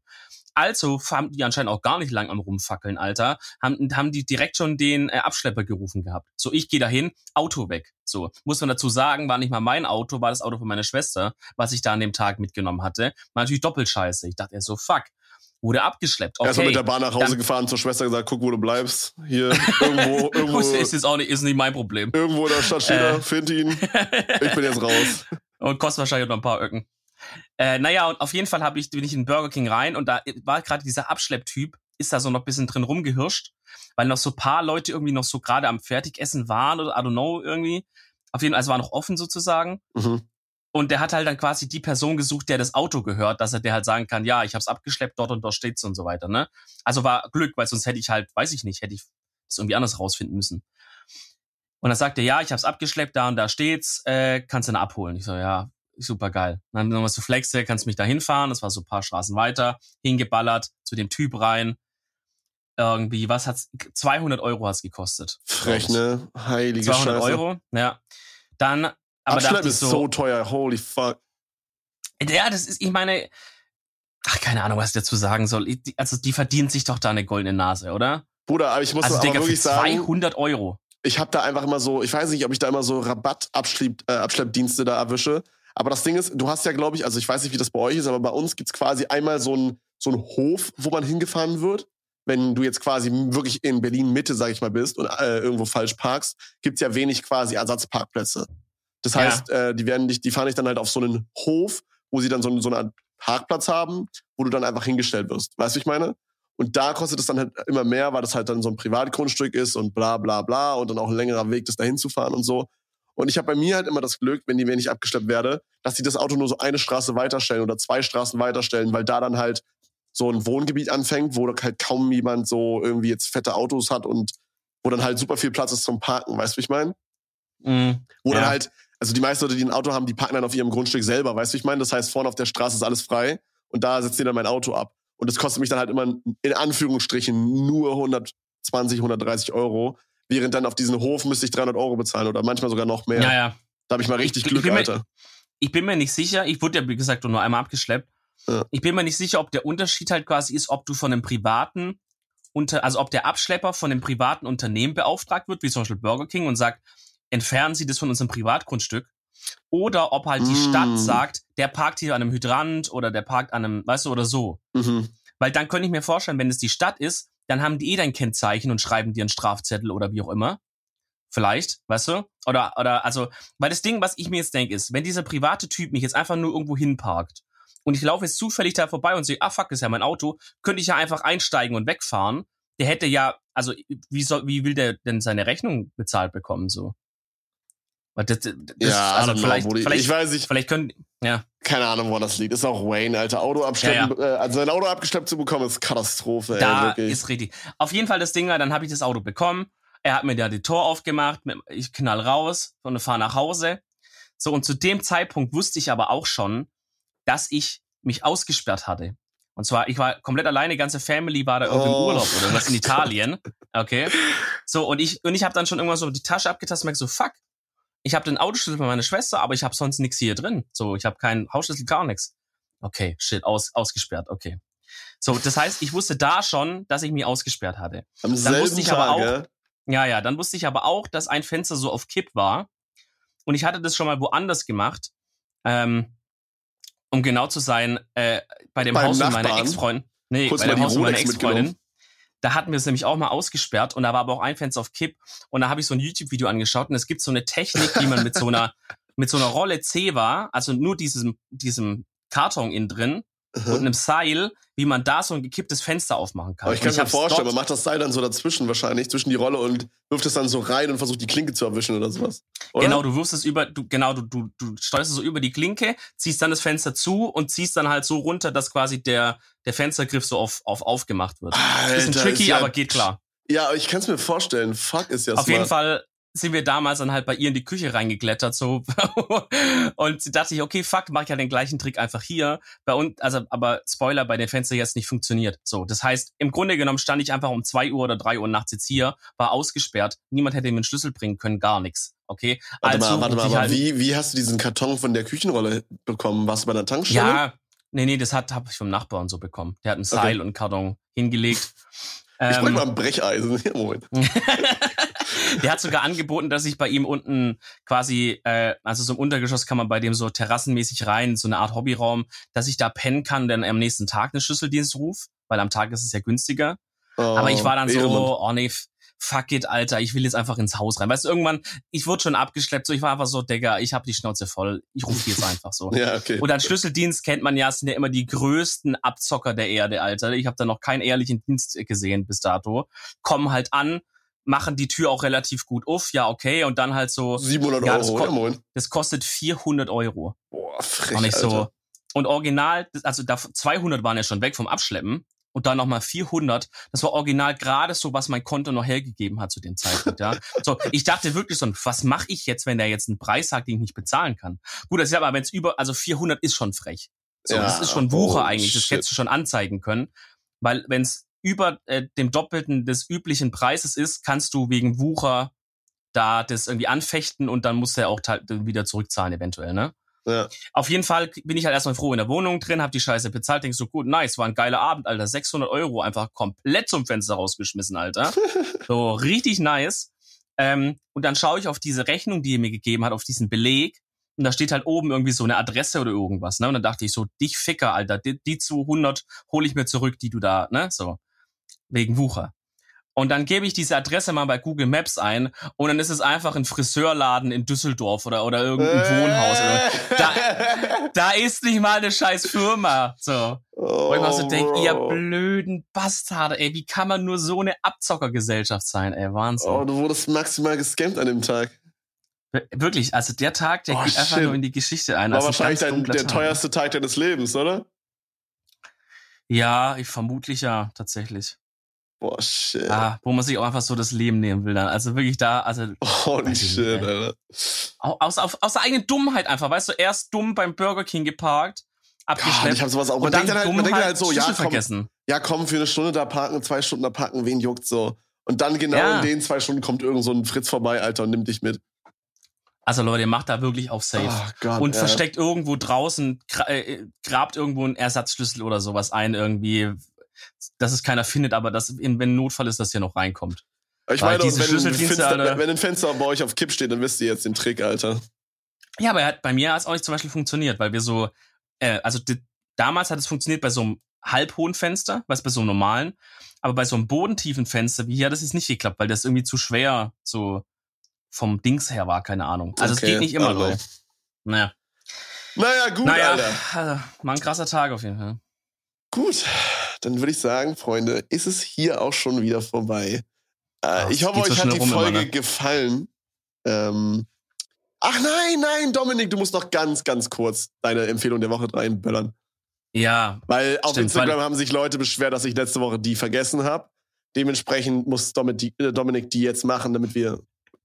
Also haben die anscheinend auch gar nicht lang am Rumfackeln, Alter. Haben, haben die direkt schon den äh, Abschlepper gerufen gehabt. So, ich gehe dahin, Auto weg. So, muss man dazu sagen, war nicht mal mein Auto, war das Auto von meiner Schwester, was ich da an dem Tag mitgenommen hatte. War natürlich doppelt scheiße. Ich dachte, so, fuck wurde abgeschleppt. Okay, Erstmal mit der Bahn nach Hause gefahren, zur Schwester gesagt, guck, wo du bleibst. Hier, irgendwo, irgendwo. ist jetzt auch nicht, ist nicht mein Problem. Irgendwo in der Stadt steht er, äh. find ihn. Ich bin jetzt raus. Und kostet wahrscheinlich noch ein paar Öcken. Äh, naja, und auf jeden Fall hab ich, bin ich in Burger King rein und da war gerade dieser Abschlepptyp, ist da so noch ein bisschen drin rumgehirscht, weil noch so paar Leute irgendwie noch so gerade am Fertigessen waren oder I don't know irgendwie. Auf jeden Fall, es war noch offen sozusagen. Mhm. Und der hat halt dann quasi die Person gesucht, der das Auto gehört, dass er der halt sagen kann, ja, ich hab's abgeschleppt, dort und dort steht's und so weiter, ne? Also war Glück, weil sonst hätte ich halt, weiß ich nicht, hätte ich das irgendwie anders rausfinden müssen. Und dann sagt er, ja, ich hab's abgeschleppt, da und da steht's, äh, kannst du ihn abholen. Ich so, ja, super geil. Dann nochmal so Flexe, kannst mich da hinfahren. Das war so ein paar Straßen weiter, hingeballert, zu dem Typ rein. Irgendwie, was hat's, 200 Euro hat's gekostet. Frech, ne? Heilige 200 Scheiße. Euro, ja. Dann, aber Abschleppen ist so, so teuer, holy fuck. Ja, das ist, ich meine, ach, keine Ahnung, was ich dazu sagen soll. Also, die verdient sich doch da eine goldene Nase, oder? Bruder, aber ich muss also, aber Digga, wirklich sagen. 200 Euro. Ich habe da einfach immer so, ich weiß nicht, ob ich da immer so Rabatt-Abschleppdienste äh, da erwische. Aber das Ding ist, du hast ja, glaube ich, also ich weiß nicht, wie das bei euch ist, aber bei uns gibt's quasi einmal so einen so einen Hof, wo man hingefahren wird. Wenn du jetzt quasi wirklich in Berlin Mitte, sag ich mal, bist und äh, irgendwo falsch parkst, gibt's ja wenig quasi Ersatzparkplätze. Das heißt, ja. äh, die werden dich, die fahren dich dann halt auf so einen Hof, wo sie dann so, so eine Art Parkplatz haben, wo du dann einfach hingestellt wirst. Weißt du, wie ich meine? Und da kostet es dann halt immer mehr, weil das halt dann so ein Privatgrundstück ist und bla bla bla und dann auch ein längerer Weg, das dahin zu fahren und so. Und ich habe bei mir halt immer das Glück, wenn die wenn ich abgeschleppt werde, dass sie das Auto nur so eine Straße weiterstellen oder zwei Straßen weiterstellen, weil da dann halt so ein Wohngebiet anfängt, wo halt kaum jemand so irgendwie jetzt fette Autos hat und wo dann halt super viel Platz ist zum Parken, weißt du, wie ich meine? Mhm. Wo ja. dann halt, also die meisten Leute, die ein Auto haben, die parken dann auf ihrem Grundstück selber, weißt du, wie ich meine? Das heißt, vorne auf der Straße ist alles frei und da setzt ihr dann mein Auto ab. Und das kostet mich dann halt immer in Anführungsstrichen nur 120, 130 Euro, Während dann auf diesen Hof müsste ich 300 Euro bezahlen oder manchmal sogar noch mehr. Ja, ja. Da habe ich mal richtig ich, Glück, ich Alter. Mir, ich bin mir nicht sicher, ich wurde ja, wie gesagt, nur einmal abgeschleppt. Ja. Ich bin mir nicht sicher, ob der Unterschied halt quasi ist, ob du von einem privaten, unter, also ob der Abschlepper von einem privaten Unternehmen beauftragt wird, wie zum Beispiel Burger King, und sagt, entfernen Sie das von unserem Privatgrundstück. Oder ob halt die mm. Stadt sagt, der parkt hier an einem Hydrant oder der parkt an einem, weißt du, oder so. Mhm. Weil dann könnte ich mir vorstellen, wenn es die Stadt ist, dann haben die eh dein Kennzeichen und schreiben dir einen Strafzettel oder wie auch immer. Vielleicht, weißt du? Oder, oder, also, weil das Ding, was ich mir jetzt denke, ist, wenn dieser private Typ mich jetzt einfach nur irgendwo hinparkt und ich laufe jetzt zufällig da vorbei und sehe, ah fuck, ist ja mein Auto, könnte ich ja einfach einsteigen und wegfahren. Der hätte ja, also, wie soll, wie will der denn seine Rechnung bezahlt bekommen, so? Das, das, ja, also vielleicht, know, vielleicht, ich weiß nicht. Vielleicht können, ja. Keine Ahnung, wo das liegt. Ist auch Wayne, Alter. Auto abschleppen, ja, ja. Äh, also sein Auto abgeschleppt zu bekommen, ist Katastrophe, da ey, ist richtig. Auf jeden Fall das Ding war, dann habe ich das Auto bekommen. Er hat mir da die Tor aufgemacht, ich knall raus und fahre nach Hause. So, und zu dem Zeitpunkt wusste ich aber auch schon, dass ich mich ausgesperrt hatte. Und zwar, ich war komplett alleine, ganze Family war da irgendwie oh. im Urlaub oder irgendwas in Italien. Okay. So, und ich, und ich habe dann schon irgendwann so die Tasche abgetastet und merke so, fuck, ich habe den Autoschlüssel von meiner Schwester, aber ich habe sonst nichts hier drin. So, ich habe keinen Hausschlüssel, gar nichts. Okay, shit, aus, ausgesperrt, okay. So, das heißt, ich wusste da schon, dass ich mich ausgesperrt hatte. Am dann wusste ich Tag, aber auch, ja? ja, ja, dann wusste ich aber auch, dass ein Fenster so auf Kipp war. Und ich hatte das schon mal woanders gemacht. Ähm, um genau zu sein, äh, bei dem Beim Haus von meiner Ex-Freundin. Nee, Kurz bei dem Haus meiner Ex-Freundin. Da hatten wir es nämlich auch mal ausgesperrt und da war aber auch ein Fenster auf Kipp und da habe ich so ein YouTube-Video angeschaut und es gibt so eine Technik, die man mit so einer mit so einer Rolle C war, also nur diesem diesem Karton innen drin, und einem Seil, wie man da so ein gekipptes Fenster aufmachen kann. Aber ich kann mir vorstellen, man macht das Seil dann so dazwischen wahrscheinlich, zwischen die Rolle und wirft es dann so rein und versucht die Klinke zu erwischen oder sowas. Oder? Genau, du wirfst es über, du, genau, du, du, du steuerst es so über die Klinke, ziehst dann das Fenster zu und ziehst dann halt so runter, dass quasi der, der Fenstergriff so auf, auf aufgemacht wird. Bisschen Alter, tricky, ist ja- aber geht klar. Ja, ich kann es mir vorstellen. Fuck, ist ja Auf smart. jeden Fall sind wir damals dann halt bei ihr in die Küche reingeklettert so und sie dachte ich, okay, fuck, mach ich ja den gleichen Trick einfach hier. Bei uns, also aber Spoiler, bei den Fenstern jetzt nicht funktioniert. So, das heißt, im Grunde genommen stand ich einfach um zwei Uhr oder drei Uhr nachts jetzt hier, war ausgesperrt, niemand hätte mir einen Schlüssel bringen können, gar nichts. Okay, Warte also mal, warte mal, aber halt- wie, wie hast du diesen Karton von der Küchenrolle bekommen? Warst du bei einer Tankstelle? Ja, nee, nee, das hat habe ich vom Nachbarn so bekommen. Der hat ein Seil und einen Karton hingelegt. Ich Ähm, bräuchte mal ein Brecheisen. Moment. Der hat sogar angeboten, dass ich bei ihm unten quasi, äh, also so im Untergeschoss kann man bei dem so terrassenmäßig rein, so eine Art Hobbyraum, dass ich da pennen kann, dann am nächsten Tag einen Schlüsseldienst ruf, weil am Tag ist es ja günstiger. Oh, Aber ich war dann so, oh nee, fuck it, Alter, ich will jetzt einfach ins Haus rein. Weißt du, irgendwann, ich wurde schon abgeschleppt, so ich war einfach so, Digga, ich hab die Schnauze voll, ich rufe jetzt einfach so. Ja, okay. Und als Schlüsseldienst kennt man ja, es sind ja immer die größten Abzocker der Erde, Alter. Ich habe da noch keinen ehrlichen Dienst gesehen bis dato. Kommen halt an, machen die Tür auch relativ gut auf, ja, okay. Und dann halt so, 700 Ja, das Euro. ko- Ja, moin. das kostet 400 Euro. Boah, frech, Und ich so, Alter. und original, also da 200 waren ja schon weg vom Abschleppen. Und dann nochmal 400. Das war original gerade so, was mein Konto noch hergegeben hat zu dem Zeitpunkt, ja. So, ich dachte wirklich so, was mache ich jetzt, wenn der jetzt einen Preis sagt, den ich nicht bezahlen kann? Gut, das ist aber, wenn es über, also 400 ist schon frech. So, Ja, das ist schon Wucher oh, eigentlich. Das shit. hättest du schon anzeigen können. Weil wenn es über äh, dem Doppelten des üblichen Preises ist, kannst du wegen Wucher da das irgendwie anfechten und dann musst du ja auch wieder zurückzahlen eventuell, ne? Ja. Auf jeden Fall bin ich halt erstmal froh in der Wohnung drin, hab die Scheiße bezahlt, denkst so, gut, nice, war ein geiler Abend, Alter. 600 Euro einfach komplett zum Fenster rausgeschmissen, Alter. so, richtig nice. Ähm, und dann schaue ich auf diese Rechnung, die er mir gegeben hat, auf diesen Beleg. Und da steht halt oben irgendwie so eine Adresse oder irgendwas, ne? Und dann dachte ich so, dich Ficker, Alter, die, die zu 100 hole ich mir zurück, die du da, ne? So. Wegen Wucher. Und dann gebe ich diese Adresse mal bei Google Maps ein und dann ist es einfach ein Friseurladen in Düsseldorf oder, oder irgendein Wohnhaus. Oder, da, da ist nicht mal eine scheiß Firma. So. Wo ich mir so denke, ihr blöden Bastarde, ey, wie kann man nur so eine Abzockergesellschaft sein, ey, Wahnsinn. Oh, du wurdest maximal gescampt an dem Tag. Wir- Wirklich, also der Tag, der Oh, geht einfach shit. nur in die Geschichte ein. War als ein wahrscheinlich dein, der Tag. teuerste Tag deines Lebens, oder? Ja, ich vermutlich ja, tatsächlich. Boah, shit. Ah, wo man sich auch einfach so das Leben nehmen will dann. Also wirklich da, also Holy shit. Alter. au- aus, auf, aus der eigenen Dummheit einfach, weißt du, erst dumm beim Burger King geparkt, abgeschleppt ich hab sowas auch. Man und dann denkt dann halt, man denkt halt halt so, ja komm, vergessen. ja komm, für eine Stunde da parken, zwei Stunden da parken, wen juckt so? Und dann genau Ja. in den zwei Stunden kommt irgend so ein Fritz vorbei, Alter, und nimmt dich mit. Also Leute, macht da wirklich auf Safe. Oh Gott, und ja. versteckt irgendwo draußen, gra äh, grabt irgendwo einen Ersatzschlüssel oder sowas ein, irgendwie, dass es keiner findet, aber dass, in, wenn ein Notfall ist, dass hier noch reinkommt. Ich meine, wenn, ein Fenster, wenn ein Fenster bei euch auf Kipp steht, dann wisst ihr jetzt den Trick, Alter. Ja, aber er bei mir hat es auch nicht zum Beispiel funktioniert, weil wir so, äh, also di- damals hat es funktioniert bei so einem halbhohen Fenster, was bei so einem normalen, aber bei so einem bodentiefen Fenster wie hier hat das jetzt nicht geklappt, weil das irgendwie zu schwer so vom Dings her war, keine Ahnung. Also es Okay, geht nicht immer, also. Leute. Naja, Naja, gut, naja, Alter. also, war ein krasser Tag auf jeden Fall. Gut, dann würde ich sagen, Freunde, ist es hier auch schon wieder vorbei. Äh, Ah, ich hoffe, euch hat die rum immer, Folge ne? gefallen. Ähm, ach nein, nein, Dominik, du musst noch ganz, ganz kurz deine Empfehlung der Woche reinböllern. Ja, Weil auf Stimmt, Instagram haben sich Leute beschwert, dass ich letzte Woche die vergessen habe. Dementsprechend muss Dominik, äh, Dominik die jetzt machen, damit wir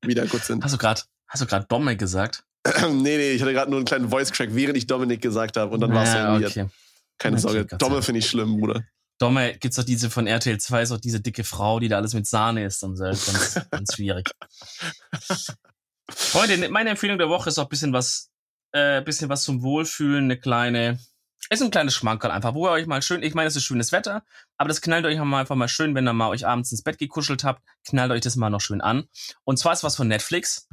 wieder gut sind. hast du gerade, hast du gerade Domme gesagt? nee, nee, ich hatte gerade nur einen kleinen Voice-Crack, während ich Dominik gesagt habe. Und dann war es ja, irgendwie. okay. Keine Okay, Sorge. Domme finde ich schlimm, Bruder. Domme gibt's doch diese von RTL 2, ist auch diese dicke Frau, die da alles mit Sahne isst und so. Ganz, ganz schwierig. Freunde, meine Empfehlung der Woche ist auch ein bisschen was, äh, bisschen was zum Wohlfühlen, eine kleine, ist ein kleines Schmankerl einfach, wo ihr euch mal schön, ich meine, es ist schönes Wetter, aber das knallt euch mal einfach mal schön, wenn ihr mal euch abends ins Bett gekuschelt habt, knallt euch das mal noch schön an. Und zwar ist was von Netflix.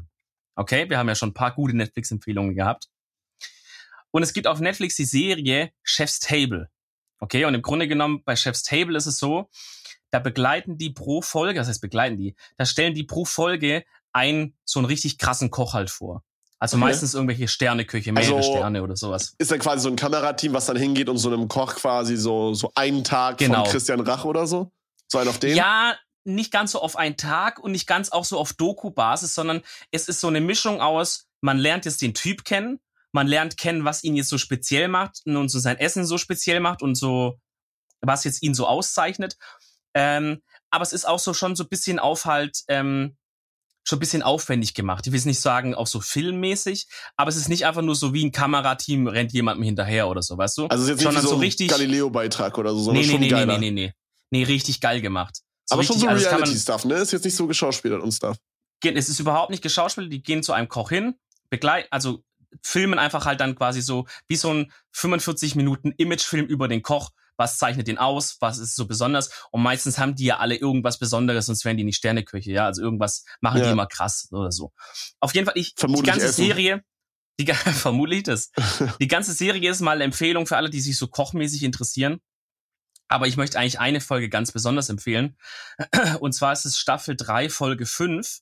Okay, wir haben ja schon ein paar gute Netflix-Empfehlungen gehabt. Und es gibt auf Netflix die Serie Chef's Table. Okay, und im Grunde genommen bei Chef's Table ist es so, da begleiten die pro Folge, das heißt begleiten die, da stellen die pro Folge einen so einen richtig krassen Koch halt vor. Also okay. meistens irgendwelche Sterneküche, mehrere also Sterne oder sowas. Ist dann quasi so ein Kamerateam, was dann hingeht und so einem Koch quasi so, so einen Tag genau. von Christian Rach oder so? So einen auf den? Ja, nicht ganz so auf einen Tag und nicht ganz auch so auf Doku-Basis, sondern es ist so eine Mischung aus, man lernt jetzt den Typ kennen, man lernt kennen, was ihn jetzt so speziell macht und so sein Essen so speziell macht und so, was jetzt ihn so auszeichnet. Ähm, aber es ist auch so schon so ein bisschen auf halt, ähm, schon ein bisschen aufwendig gemacht. Ich will es nicht sagen, auch so filmmäßig, aber es ist nicht einfach nur so wie ein Kamerateam rennt jemandem hinterher oder so, weißt du? Also es ist jetzt Sondern nicht so, so richtig Galileo-Beitrag oder so, sondern nee, schon nee, geiler. Nee, nee, nee, nee. Nee, richtig geil gemacht. So aber richtig, schon so also Reality-Stuff, ne? Ist jetzt nicht so geschauspielert und Stuff. Es ist überhaupt nicht geschauspielert. Die gehen zu einem Koch hin, begleiten, also filmen einfach halt dann quasi so wie so ein 45 Minuten Imagefilm über den Koch was zeichnet den aus, was ist so besonders. Und meistens haben die ja alle irgendwas Besonderes, sonst wären die nicht Sterneköche, ja. Also irgendwas machen ja. die immer krass oder so. Auf jeden Fall, ich, vermutlich die ganze essen. Serie, die, vermutlich das. die ganze Serie ist mal eine Empfehlung für alle, die sich so kochmäßig interessieren. Aber ich möchte eigentlich eine Folge ganz besonders empfehlen. Und zwar ist es Staffel 3, Folge 5.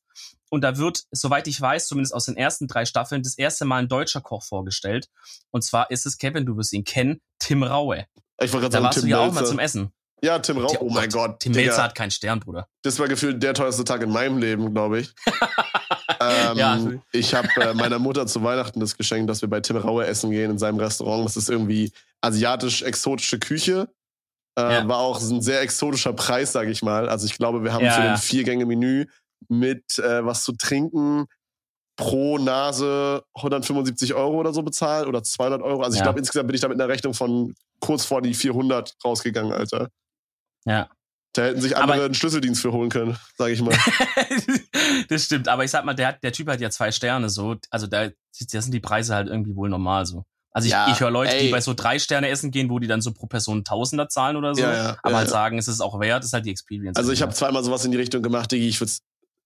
Und da wird, soweit ich weiß, zumindest aus den ersten drei Staffeln, das erste Mal ein deutscher Koch vorgestellt. Und zwar ist es, Kevin, du wirst ihn kennen, Tim Raue. Ich wollte gerade sagen, warst Tim du ja auch mal zum Essen. Ja, Tim Rauch. Oh mein Gott. Tim Melzer hat keinen Stern, Bruder. Das war gefühlt der teuerste Tag in meinem Leben, glaube ich. ähm, ja. Ich habe äh, meiner Mutter zu Weihnachten das geschenkt, dass wir bei Tim Raue essen gehen in seinem Restaurant. Das ist irgendwie asiatisch-exotische Küche. Äh, ja. War auch ein sehr exotischer Preis, sage ich mal. Also ich glaube, wir haben ja, für ein Vier-Gänge-Menü mit äh, was zu trinken, pro Nase 175 Euro oder so bezahlt oder 200 Euro. Also ich glaube, insgesamt bin ich da mit einer Rechnung von kurz vor die 400 rausgegangen, Alter. Ja. Da hätten sich andere aber, einen Schlüsseldienst für holen können, sage ich mal. das stimmt, aber ich sag mal, der, der Typ hat ja zwei Sterne so. Also da, da sind die Preise halt irgendwie wohl normal so. Also ich, ja, ich höre Leute, ey. die bei so drei Sterne essen gehen, wo die dann so pro Person Tausender zahlen oder so. Ja, ja, aber halt sagen, es ist auch wert, ist halt die Experience. Also ich habe zweimal sowas in die Richtung gemacht, Digi. Ich würde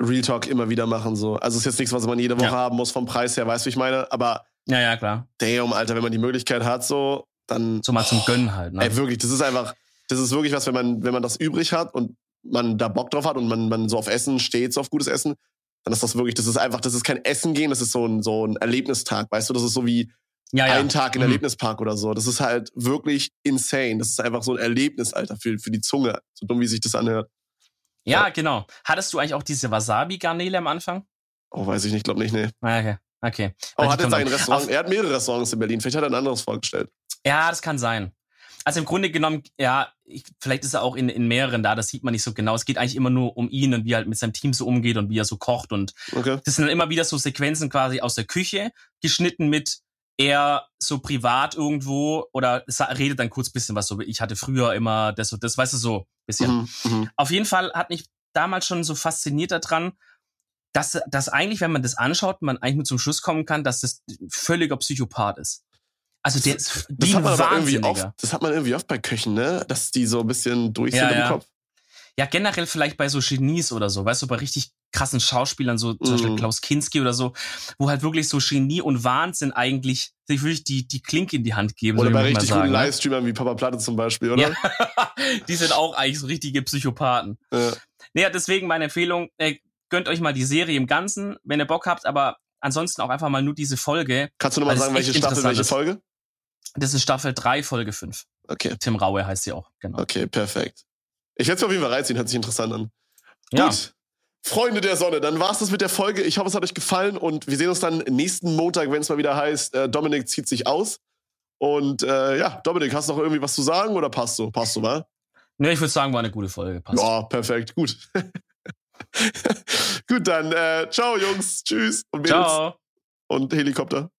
Real Talk immer wieder machen. So. Also ist jetzt nichts, was man jede Woche haben muss vom Preis her, weißt du, wie ich meine? Aber ja, ja, klar. Damn, Alter, wenn man die Möglichkeit hat, so, dann. So mal zum oh, Gönnen halt, ne? Ey, wirklich, das ist einfach, das ist wirklich was, wenn man, wenn man das übrig hat und man da Bock drauf hat und man, man so auf Essen steht, so auf gutes Essen, dann ist das wirklich, das ist einfach, das ist kein Essen gehen, das ist so ein, so ein Erlebnistag, weißt du, das ist so wie ja, ja. ein Tag in mhm. Erlebnispark oder so. Das ist halt wirklich insane. Das ist einfach so ein Erlebnis, Alter, für, für die Zunge. So dumm, wie sich das anhört. Ja, ja, genau. Hattest du eigentlich auch diese Wasabi-Garnele am Anfang? Oh, weiß ich nicht, glaube nicht, nee. Ah, okay. Okay. Oh, hat jetzt ein Restaurant. Er hat mehrere Restaurants in Berlin. Vielleicht hat er ein anderes vorgestellt. Ja, das kann sein. Also im Grunde genommen, ja, ich, vielleicht ist er auch in, in mehreren da, das sieht man nicht so genau. Es geht eigentlich immer nur um ihn und wie er halt mit seinem Team so umgeht und wie er so kocht. Und okay. das sind dann immer wieder so Sequenzen quasi aus der Küche, geschnitten mit er so privat irgendwo oder redet dann kurz bisschen was so, ich hatte früher immer das und das, weißt du, so bisschen. Mhm, mhm, Auf jeden Fall hat mich damals schon so fasziniert daran, dass, dass eigentlich, wenn man das anschaut, man eigentlich nur zum Schluss kommen kann, dass das völliger Psychopath ist. Also der ist das, das ein Wahnsinniger. Oft, das hat man irgendwie oft bei Köchen, ne? Dass die so ein bisschen durch ja, sind ja. im Kopf. Ja, generell vielleicht bei so Genies oder so, weißt du, bei richtig krassen Schauspielern, so zum Beispiel mhm. Klaus Kinski oder so, wo halt wirklich so Genie und Wahnsinn eigentlich sich wirklich die, die Klinke in die Hand geben. Oder bei richtig guten ne? Livestreamern wie Papa Platte zum Beispiel, oder? Ja. die sind auch eigentlich so richtige Psychopathen. Ja. Naja, deswegen meine Empfehlung, äh, gönnt euch mal die Serie im Ganzen, wenn ihr Bock habt, aber ansonsten auch einfach mal nur diese Folge. Kannst du nochmal sagen, welche Staffel, welche Folge? Das ist Staffel 3, Folge 5. Okay. Tim Raue heißt sie auch, genau. Okay, perfekt. Ich werde es auf jeden Fall reinziehen, hört sich interessant an. Ja. Gut. Freunde der Sonne, dann war's das mit der Folge. Ich hoffe, es hat euch gefallen und wir sehen uns dann nächsten Montag, wenn es mal wieder heißt, äh, Dominik zieht sich aus. Und äh, ja, Dominik, hast du noch irgendwie was zu sagen oder passt so? Passt so, wa? Ne, ich würde sagen, war eine gute Folge. Passt. Ja, perfekt, gut. gut, dann äh, ciao, Jungs. Tschüss. Und Mädels. Ciao. Und Helikopter.